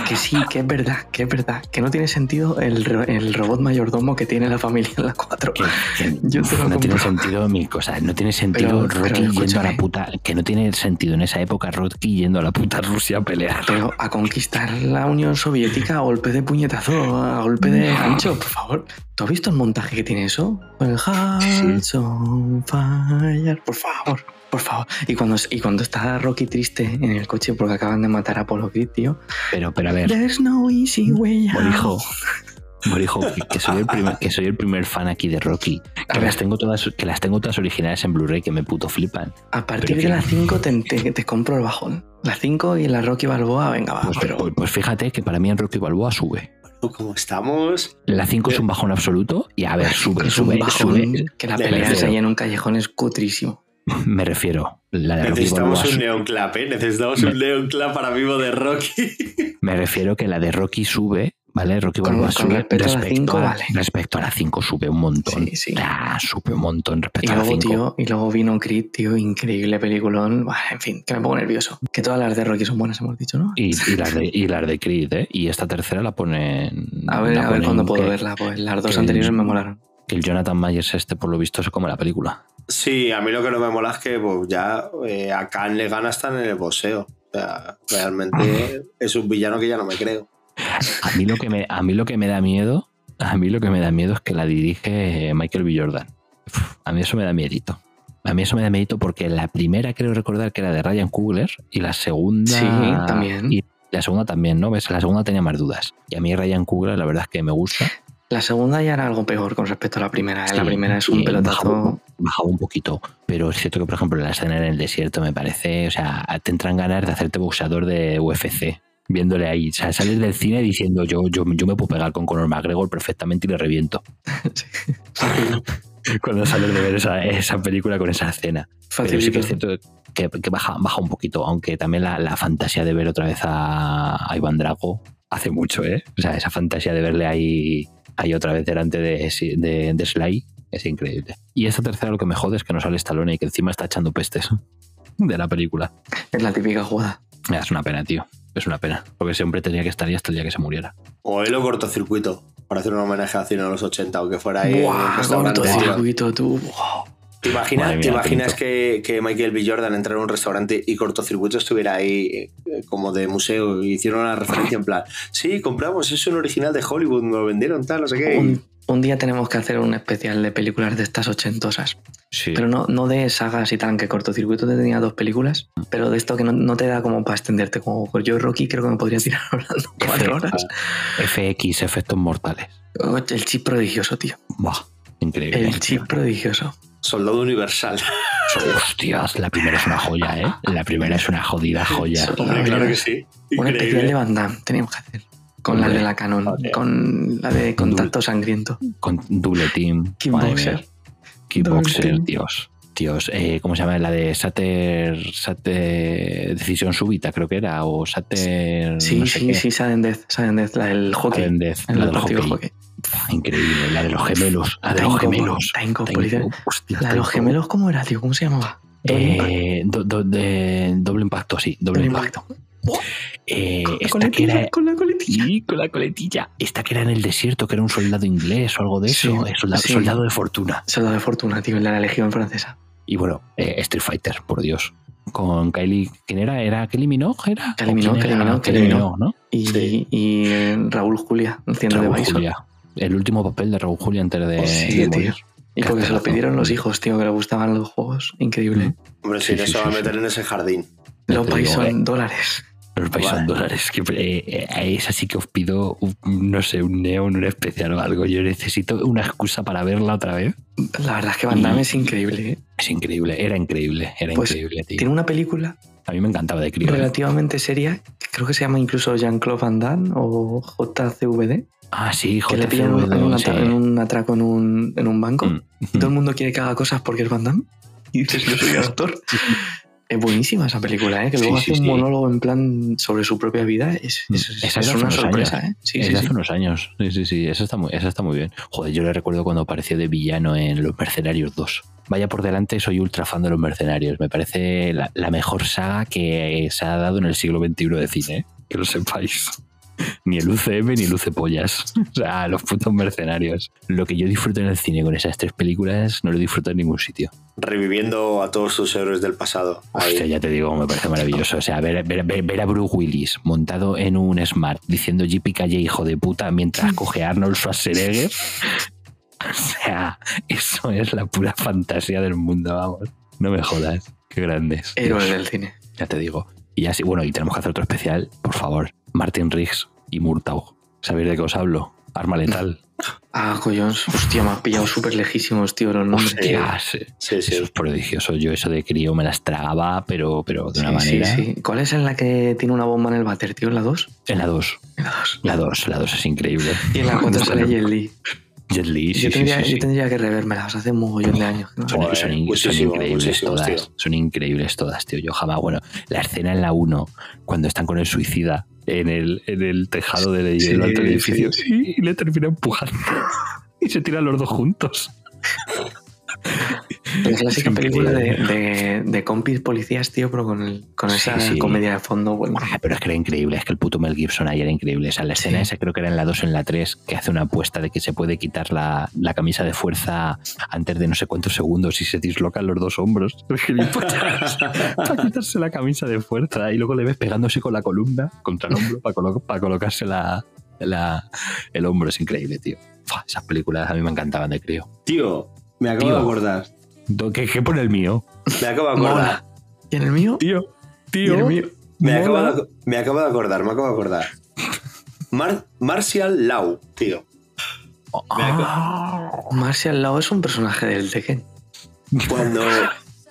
Que sí, que es verdad, que es verdad. Que no tiene sentido el, el robot mayordomo que tiene la familia en la 4. Que, que Yo te lo no tiene sentido mil cosas, no tiene sentido Pero- pero Rocky yendo a la puta, que no tiene sentido en esa época Rocky yendo a la puta Rusia a pelear. Pero a conquistar la Unión Soviética a golpe de puñetazo, a golpe de gancho, por favor. ¿Tú has visto el montaje que tiene eso? El Hearts on Fire. Por favor, por favor. Y cuando, y cuando está Rocky triste en el coche porque acaban de matar a Apollo Creed, tío. Pero, pero a ver, There's no easy way out. Morijo, Morijo, que, que soy el primer, que soy el primer fan aquí de Rocky, que las tengo todas, que las tengo todas originales en Blu-ray que me puto flipan. A partir Pero de las 5 te, te, te compro el bajón. La 5 y la Rocky Balboa, venga, va. Pues, pero pues- pues fíjate que para mí en Rocky Balboa sube. Como estamos. La 5 es un bajón absoluto y a ver, sube, sube, bajón sube. que la pelea es ahí en un callejón es cutrísimo. Me refiero, la de Rocky Necesitamos un neon clap, ¿eh? Necesitamos un neon clap ahora mismo de Rocky. me refiero que la de Rocky sube, ¿vale? Rocky Balboa con sube respecto a la cinco, a, vale. respecto a la 5 sube un montón. Sí, sí. Ah, sube un montón Y respecto a la luego, 5. tío, y luego vino Creed, tío, increíble peliculón. En fin, que me pongo nervioso. Que todas las de Rocky son buenas, hemos dicho, ¿no? Y, y las de, y las de Creed, ¿eh? Y esta tercera la ponen. A ver, a ver cuándo puedo que- verla. Pues las dos anteriores me molaron. Que el Jonathan Myers este, por lo visto, se come la película. Sí, a mí lo que no me mola es que pues, ya eh, a Khan le gana hasta en el boxeo. O sea, realmente es un villano que ya no me creo. A mí lo que me, a mí lo que me da miedo, a mí lo que me da miedo es que la dirige Michael B. Jordan. Uf, A mí eso me da miedito. A mí eso me da miedito porque la primera creo recordar que era de Ryan Coogler y la segunda. Sí, también. Y la segunda también, ¿no? ¿Ves? La segunda tenía más dudas. Y a mí Ryan Coogler, la verdad es que me gusta. La segunda ya era algo peor con respecto a la primera. ¿eh? Sí, la primera es un y pelotazo. Bajaba un poquito. Pero es cierto que, por ejemplo, la escena en el desierto me parece. O sea, te entran ganas de hacerte boxeador de UFC. Viéndole ahí. O sea, sales del cine diciendo yo, yo, yo me puedo pegar con Conor McGregor perfectamente y le reviento. Cuando sales de ver esa, esa película con esa escena. Pero sí que es cierto que, que baja, baja un poquito, aunque también la, la fantasía de ver otra vez a, a Iván Drago hace mucho, ¿eh? O sea, esa fantasía de verle ahí, ahí otra vez delante de, de, de Sly es increíble. Y esta tercera lo que me jode es que no sale Stallone y que encima está echando pestes de la película. Es la típica jugada. Es una pena, tío. Es una pena. Porque ese hombre tenía que estar ahí hasta el día que se muriera. O él o cortocircuito. Para hacer un homenaje a cine de los 80 o que fuera ahí Buah, cortocircuito, tú. ¿Te imaginas, te imaginas que, que Michael B. Jordan entrara en un restaurante y cortocircuito estuviera ahí eh, como de museo y hicieron una referencia en plan, sí, compramos, es un original de Hollywood, me lo vendieron, tal, no sé qué. Un, un día tenemos que hacer un especial de películas de estas ochentosas. Sí. Pero no, no de sagas y tal, que cortocircuito te tenía dos películas, pero de esto que no, no te da como para extenderte. Como yo, Rocky, creo que me podría tirar hablando cuatro horas. FX, efectos mortales. Oh, El chip prodigioso, tío. Buah, increíble. El chip prodigioso. Soldado Universal. Hostias, la primera es una joya, ¿eh? La primera es una jodida joya. Sí. Hombre, claro que sí. Un especial de Damme teníamos que hacer. Con la de la Canon, joder. con la de Contacto Sangriento. Con doble team. Kickboxer. Kickboxer, Double. Dios. Dios, eh, ¿cómo se llama? La de Sater, Sater Decisión Súbita, creo que era, o Sater. Sí, no sé sí, qué. sí, Sudden Death, Sudden Death, la del hockey. Sudden Death, en la el del hockey. hockey. Increíble, la de los gemelos, la de los gemelos. Hostia, La de los gemelos, ¿cómo era, tío? ¿Cómo se llamaba? Eh, do- do- de- doble impacto, sí, doble, Doble impacto. impacto. Eh, Con la coletilla, era, con la coletilla. Sí, con la coletilla. Esta que era en el desierto, que era un soldado inglés o algo de eso. eh, soldado, sí. soldado de fortuna. Soldado de fortuna, tío, de la Legión Francesa. Y bueno, eh, Street Fighter, por Dios. Con Kylie. ¿Quién era? ¿Era Kelly Minogue? ¿Era? Kylie ¿O quién Minogue, era? Kylie Minogue, Kylie Kylie Minogue, ¿no? Y, Sí. y eh, Raúl Julia, haciendo de Raúl Bison. Julia. El último papel de Raúl Julia antes de, Oh, sí, de tío. Y porque se lo pidieron los hijos, tío, que le gustaban los juegos. Increíble. Hombre, si Sí, no sí, se va a meter sí. en ese jardín. Ya Los Bison eh. dólares. Los Vale. dólares. Que, eh, eh, a esa sí que os pido, un- no sé, un neón, un especial o algo. Yo necesito una excusa para verla otra vez. La verdad es que Van Damme Y- es increíble. ¿eh? Es increíble, era increíble, era Pues, increíble, tío. Tiene una película A mí me encantaba de crío. relativamente seria, creo que se llama incluso Jean-Claude Van Damme o JCVD, Ah, sí, que le pillan un, sí. en un atraco en un, en un banco. Mm. Todo el mundo quiere que haga cosas porque es Van Damme. Y dices, yo soy actor. Es buenísima esa película, ¿eh? que luego sí, hace un monólogo en plan sobre su propia vida. Es, es- Mm. Esa es es de una sorpresa, años. ¿eh? Es sí. hace unos años. Sí, sí, sí. Esa está, muy, esa está muy bien. Joder, yo le recuerdo cuando apareció de villano en Los Mercenarios 2. Vaya por delante, soy ultra fan de Los Mercenarios. Me parece la, la mejor saga que se ha dado en el siglo XXI de cine. ¿eh? Que lo sepáis. Ni el UCM ni el UCPollas. O sea, los putos mercenarios. Lo que yo disfruto en el cine con esas tres películas no lo disfruto en ningún sitio. Reviviendo a todos sus héroes del pasado. Hostia, ya te digo, me parece maravilloso. O sea, ver, ver- ver- ver a Bruce Willis montado en un Smart diciendo Jippy Calle, hijo de puta, mientras coge a Arnold Schwarzenegger. O sea, eso es la pura fantasía del mundo, vamos. No me jodas. Qué grandes. Héroe Dios, del cine. ya te digo. Y así, bueno, y tenemos que hacer otro especial, por favor. Martin Riggs y Murtaugh. ¿Sabéis de qué os hablo? Arma letal. Ah, collons. Hostia, me has pillado súper lejísimos, tío, los nombres. Hostia, sí. Sí, sí. Eso es prodigioso. Yo eso de crío me las tragaba, pero, pero de una Sí, sí, manera. sí. ¿Cuál es en la que tiene una bomba en el váter, tío? ¿En la 2? En la 2. En la 2. La 2, la 2 es increíble. Y en la 4 sale Jet Li. Jet Li, sí, yo, tendría, sí, sí. yo tendría que revérmelas hace un mogollón de años. ¿no? Son, son in- son increíbles todas. tío. Son increíbles todas, tío. Yo jamás, bueno, la escena en la 1, cuando están con el suicida en el, en el tejado del, Sí, del alto edificio sí. y le termina empujando y se tiran los dos juntos. La clásica Es película de, de, de compis policías, tío, pero con, el, con Sí, esa sí. comedia de fondo. Bueno, Ah, pero es que era increíble, es que el puto Mel Gibson ahí era increíble. O sea, la escena Sí. esa creo que era en la 2 o en la 3, que hace una apuesta de que se puede quitar la, la camisa de fuerza antes de no sé cuántos segundos y se dislocan los dos hombros. Para quitarse la camisa de fuerza y luego le ves pegándose con la columna contra el hombro para, colo- para colocarse la, la- el hombro. Es increíble, tío. Esas películas a mí me encantaban de crío. Tío, me acabo Tío. de acordar. ¿Qué, qué pone el mío? Me acabo de acordar. mola. ¿Y en el mío? Tío, ¿Y en el mío? Me acabo, de, me acabo de acordar, me acabo de acordar. Mar- Martial Lau, tío. Acabo- Martial Law es un personaje del Tekken. Cuando,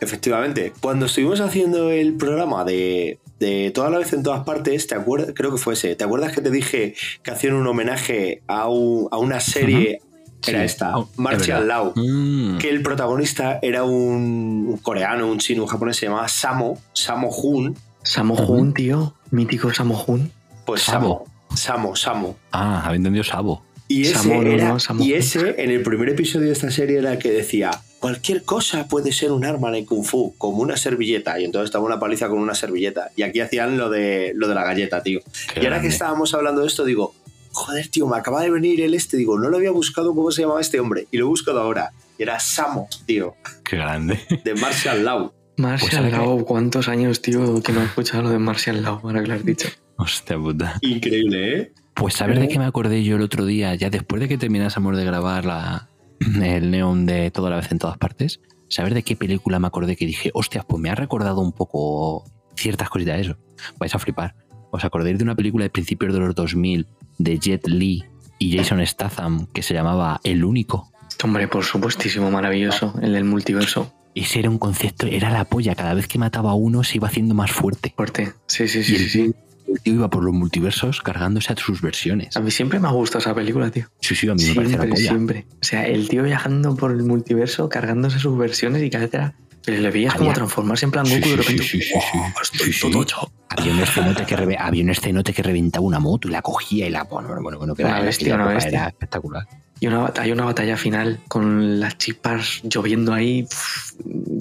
efectivamente, cuando estuvimos haciendo el programa de, de Toda la vez en todas partes, ¿te acuerdas? Creo que fue ese. ¿Te acuerdas que te dije que hacían un homenaje a, un- a una serie? Era Sí. esta, es Martial verdad. Lau. Mm. Que el protagonista era un, un coreano, un chino, un japonés, se llamaba Samo, Samo Hun. Samo Hun, tío. Mítico Samo Hun. Pues Samo. Samo, Samo. Ah, había entendido Sabo. Y ese, Samo, no, era- no, Samo. y ese, en el primer episodio de esta serie, era el que decía: cualquier cosa puede ser un arma en el Kung Fu, como una servilleta. Y entonces estaba una paliza con una servilleta. Y aquí hacían lo de, lo de la galleta, tío. Qué y ahora que estábamos hablando de esto, digo: joder, tío, me acaba de venir el este. Digo, no lo había buscado cómo se llamaba este hombre. Y lo he buscado ahora. Y era Samo, tío, Qué grande. de Martial Law. Martial ¿sabe Law, ¿cuántos años, tío, que no he escuchado lo de Martial Law? Ahora que lo has dicho. Hostia puta. Increíble, ¿eh? Pues saber de qué me acordé yo el otro día, ya después de que terminásemos de grabar la, el neón de toda la vez en todas partes, saber de qué película me acordé que dije, hostias, pues me ha recordado un poco ciertas cositas de eso. Vais a flipar. ¿Os acordáis de una película de principios de los 2000 de Jet Li y Jason Statham que se llamaba El Único? Hombre, por supuestísimo, maravilloso. El del multiverso. Ese era un concepto, era la polla. Cada vez que mataba a uno se iba haciendo más fuerte. Fuerte. Sí, sí, Y sí, el, sí, sí. el tío iba por los multiversos cargándose a sus versiones. A mí siempre me ha gustado esa película, tío. Sí, sí, a mí me parece la Siempre, polla. siempre. O sea, el tío viajando por el multiverso, cargándose sus versiones y cada vez era. Pero le veías como transformarse en plan Sí, Goku y de sí, repente. sí, sí, sí, "Oh, sí. estoy Sí, sí. todo hecho". Había un, escenote que reve- había un escenote que reventaba una moto y la cogía y la bueno, bueno, bueno, bueno, que Una era, bestia, una bestia. era espectacular. Y una, hay una batalla final con las chispas lloviendo ahí.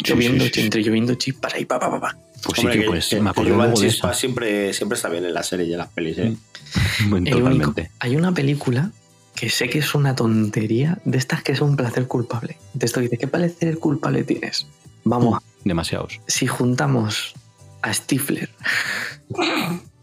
lloviendo, sí, sí. entre lloviendo chispas ahí, pa, pa, pa, pa. Pues Hombre, sí, que- pues que- me acuerdo de siempre, siempre está bien en la serie y en las pelis, ¿eh? El único- Totalmente. hay una película que sé que es una tontería de estas que es un placer culpable. De esto dice, ¿qué placer culpable tienes? Vamos, Demasiados. si juntamos a Stifler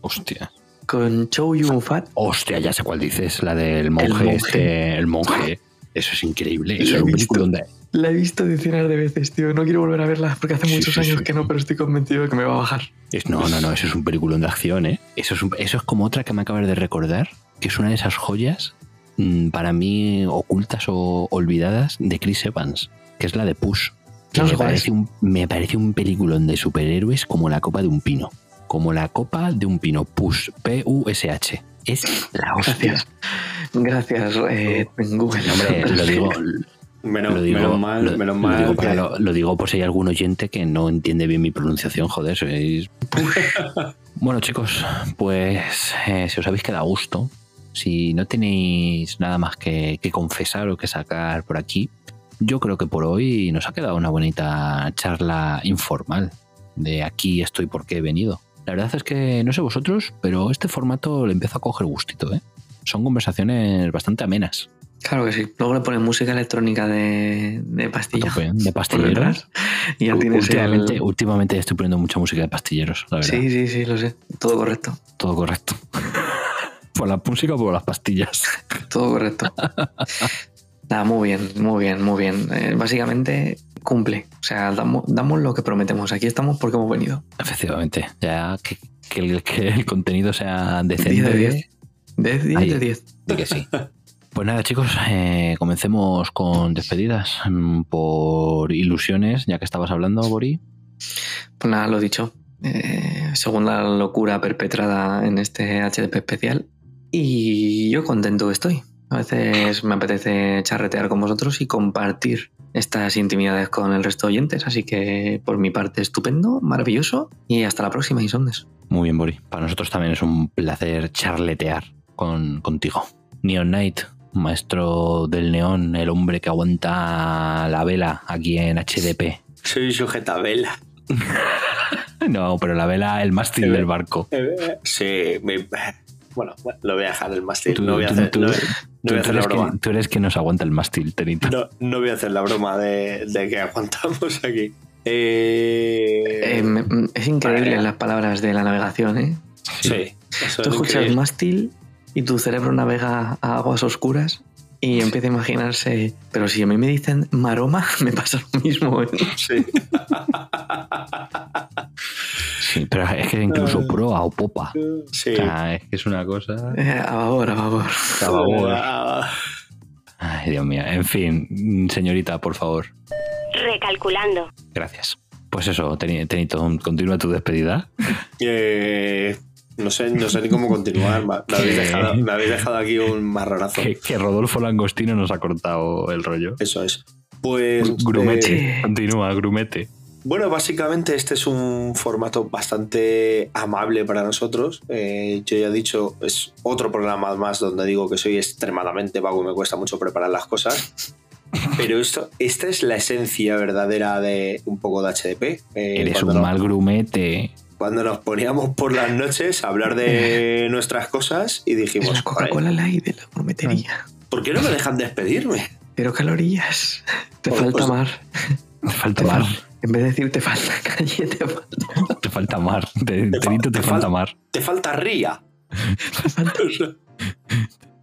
Hostia. con Chow Yun-fat, Hostia, ya sé cuál dices. La del monje, monje. este. El monje. Eso es increíble. Eso es un visto. donde. la he visto decenas de veces, tío. No quiero volver a verla porque hace Sí, muchos sí, años sí, que no, pero estoy convencido de que me va a bajar. Es, no, no, no. Eso es un peliculón de acción, ¿eh? Eso es, un- eso es como otra que me acabas de recordar, que es una de esas joyas mm, para mí ocultas o olvidadas de Chris Evans, que es la de Push. Que me, parece un, me parece un peliculón de superhéroes como la copa de un pino. Como la copa de un pino. Push. P-U-S-H. Es la hostia. Gracias. Gracias, eh, Google. No, hombre, lo digo, Menos, lo digo, menos mal, lo- menos lo mal digo que- para lo- lo digo por si hay algún oyente que no entiende bien mi pronunciación, joder, sois... bueno chicos, pues eh, si os habéis quedado a gusto, si no tenéis nada más que, que confesar o que sacar por aquí, yo creo que por hoy nos ha quedado una bonita charla informal de aquí estoy porque he venido. La verdad es que no sé vosotros, pero este formato le empieza a coger gustito, ¿eh? Son conversaciones bastante amenas. Claro que sí. Luego le pones música electrónica de, de pastilla. ¿eh? De pastilleros. Y ya tienes últimamente, el... últimamente estoy poniendo mucha música de pastilleros, la verdad. Sí, sí, sí, lo sé. Todo correcto. Todo correcto. por la música o por las pastillas. Todo correcto. Muy bien, muy bien, muy bien. Eh, básicamente cumple. O sea, damos, damos lo que prometemos. Aquí estamos porque hemos venido. Efectivamente. Ya que, que el, que el contenido sea 10 decente. de 10. 10 10 Ahí. de 10. Di que sí. Pues nada, chicos, eh, comencemos con despedidas. Mm, Por ilusiones, ya que estabas hablando, Bori. Pues nada, lo dicho. Eh, segunda locura perpetrada en este HDP especial. Y yo contento que estoy. A veces me apetece charretear con vosotros y compartir estas intimidades con el resto de oyentes. Así que por mi parte, estupendo, maravilloso. Y hasta la próxima, Insomnes. Muy bien, Bori. Para nosotros también es un placer charletear con, contigo. Neon Knight, maestro del neón, el hombre que aguanta la vela aquí en HDP. Soy sujeta vela. No, pero la vela, el mástil del barco. Sí, me- bueno, bueno, lo voy a dejar el mástil. Tú, no voy a hacer, tú- no voy- tú- no voy a hacer la eres broma. que, tú eres que nos aguanta el mástil, Tenito. No, no voy a hacer la broma de, de que aguantamos aquí. Eh, Eh, me- es increíble Vale. las palabras de la navegación, ¿eh? sí, eso Tú es escuchas increíble. mástil y tu cerebro navega a aguas oscuras y empieza a imaginarse. Pero si a mí me dicen maroma, me pasa lo mismo. ¿eh? Sí. Sí, pero es que incluso proa o popa. Sí. O sea, es que es una cosa. Eh, a favor, a favor. Por favor. Ah, Ay, Dios mío. En fin, señorita, por favor. Recalculando. Gracias. Pues eso, Teni- Tenito, continúa tu despedida. eh, no, sé, no sé ni cómo continuar. Me habéis dejado, me habéis dejado aquí un marronazo. Que, que Rodolfo Langostino nos ha cortado el rollo. Eso es. Pues. Grumete. eh, Continúa, grumete. Bueno, básicamente este es un formato bastante amable para nosotros. Eh, yo ya he dicho, es otro programa más donde digo que soy extremadamente vago y me cuesta mucho preparar las cosas. Pero esto, esta es la esencia verdadera de un poco de HDP. Eh, Eres cuando un nos- mal grumete. Cuando nos poníamos por las noches a hablar de nuestras cosas y Es dijimos, la Coca-Cola Light de la gourmetería. ¿por qué no me dejan despedirme? Pero calorías. Te Pues- falta pues- mar. Te falta mar. En vez de decir te falta calle, te falta. Te falta mar. Te- Te falta fal- mar. Te falta ría.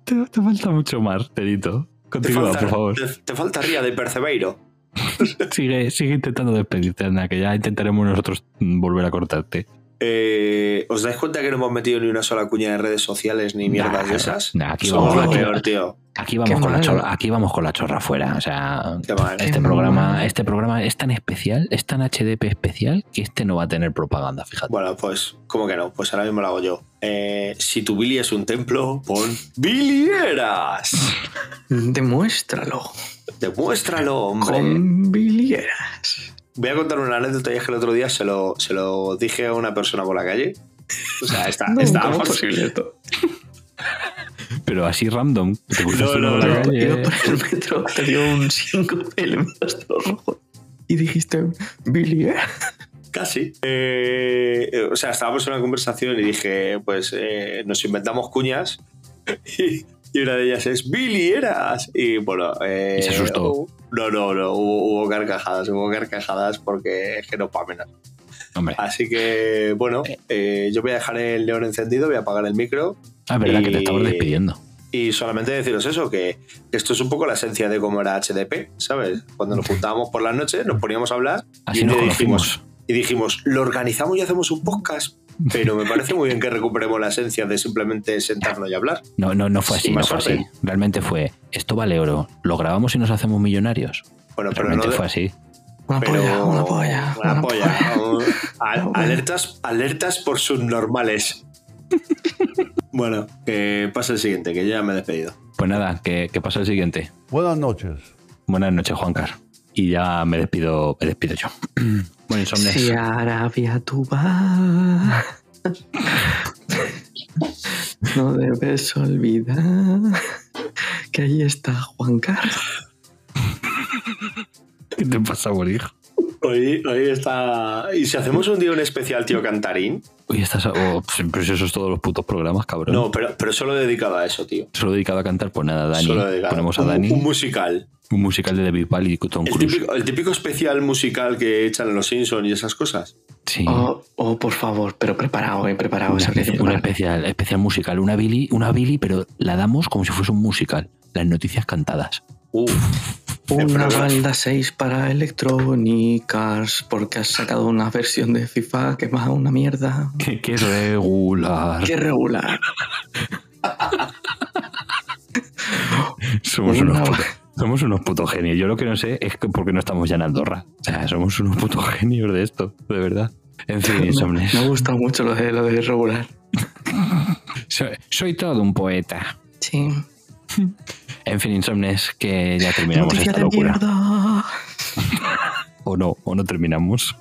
te falta- mucho mar, Tenito. Te Continúa, falta, por favor. te- falta ría de Percebeiro. Sigue, sigue intentando despedirte, anda, que ya intentaremos nosotros volver a cortarte. Eh, ¿Os dais cuenta que no hemos metido ni una sola cuña de redes sociales ni mierdas Nah, de esas? nah, aquí Somos vamos, lo aquí- peor, tío. Aquí vamos, Qué con la chorra, aquí vamos con la chorra fuera. O sea, este Qué programa, mal. este programa es tan especial, es tan HDP especial, que este no va a tener propaganda, fíjate. Bueno, pues, ¿cómo que no? Pues ahora mismo lo hago yo. Eh, si tu Billy es un templo, pon Bilieras. Demuéstralo. Demuéstralo, hombre. Con bilieras. Voy a contar una anécdota y es que el otro día se lo, se lo dije a una persona por la calle. O sea, está, No, está ¿cómo es posible esto? Pero así random. Te No, no, no. calle. Iba por el metro, te dio un 5 y le miraste los ojos. Y dijiste, bilieras. Casi. Eh, eh, o sea, estábamos en una conversación y dije, pues eh, nos inventamos cuñas y, y una de ellas es Billy eras. Y bueno, eh, Y se asustó. hubo- No, no, no, hubo, hubo carcajadas, hubo carcajadas porque es que no para menos. Hombre, Así que, bueno, eh, yo voy a dejar el león encendido, voy a apagar el micro ah, verdad que te estamos despidiendo. y solamente deciros eso, que esto es un poco la esencia de cómo era HDP, ¿sabes? Cuando nos juntábamos por las noches, nos poníamos a hablar Así y, nos dijimos, y dijimos, lo organizamos y hacemos un podcast, pero me parece muy bien que recuperemos la esencia de simplemente sentarnos y hablar. No, no, no fue así, no fue así. Realmente fue, esto vale oro, lo grabamos y nos hacemos millonarios. Bueno, pero Realmente no... de- fue así. Una pero- polla, una polla. una polla. Al- alertas, alertas por subnormales. bueno, que pasa el siguiente, que ya me he despedido. Pues nada, que, que pasa el siguiente. Buenas noches. Buenas noches, Juancar. Y ya me despido, me despido yo. bueno, insomnes. Si Arabia tú vas, no debes olvidar que ahí está Juan Carlos. ¿Qué te pasa, hijo? Hoy, hoy está... ¿Y si hacemos un día un especial, tío Cantarín? Uy, estás. Oh, pues, eso es todos los putos programas, cabrón. No, pero, pero solo dedicado a eso, tío. Solo dedicado a cantar, pues nada, Dani. Solo dedicado. Ponemos a Un- Dani. Un, musical. Un musical de David Ball y Tom El Cruise. típico, el típico especial musical que echan en los Simpsons y esas cosas. Sí. Oh, oh, por favor, pero preparado, eh, preparado. una, preparada. especial, especial musical. Una Billy, una Billy, pero la damos como si fuese un musical. Las noticias cantadas. Uf. Una balda 6 para Electronic Arts porque has sacado una versión de FIFA que va a una mierda. Que, que regular. Qué regular. Somos Una- unos, somos unos putos genios. Yo lo que no sé es que por qué no estamos ya en Andorra. O sea, somos unos putos genios de esto, de verdad. En fin, insomnes. me ha gustado mucho lo de, lo de regular. Soy, soy todo un poeta. Sí. En fin, insomnes, que ya terminamos Noticia esta de locura. mierda. O no, o no terminamos.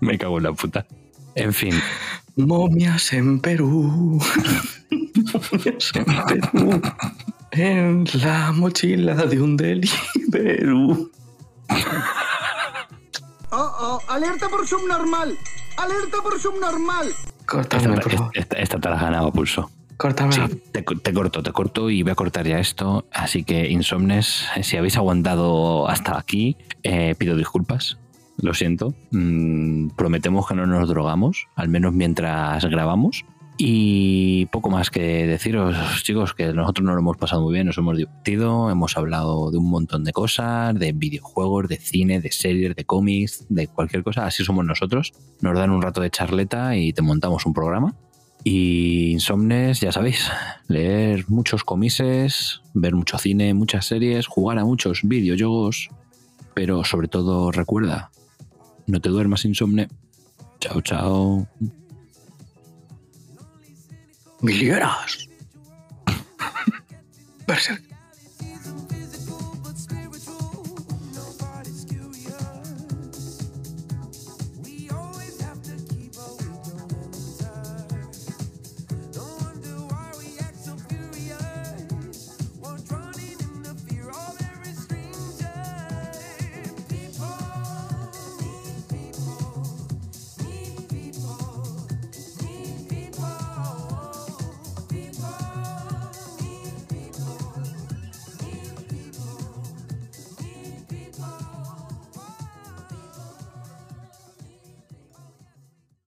Me cago en la puta. En fin, Momias en Perú. Momias en Perú. En la mochila de un deliveroo. Oh, oh, alerta por subnormal. Alerta por subnormal. Cortadme, Esta, por favor. esta- esta te la has ganado pulso. Cortadme. Sí, te, te corto, te corto y voy a cortar ya esto. Así que, Insomnes, si habéis aguantado hasta aquí, eh, pido disculpas. Lo siento. Mm, prometemos que no nos drogamos, al menos mientras grabamos. Y poco más que deciros, chicos, que nosotros nos lo hemos pasado muy bien, nos hemos divertido, hemos hablado de un montón de cosas, de videojuegos, de cine, de series, de cómics, de cualquier cosa. Así somos nosotros. Nos dan un rato de charleta y te montamos un programa. Y Insomnes, ya sabéis, leer muchos comises, ver mucho cine, muchas series, jugar a muchos videojuegos, pero sobre todo recuerda, no te duermas insomne. Chao, chao. Milieras. Berserk.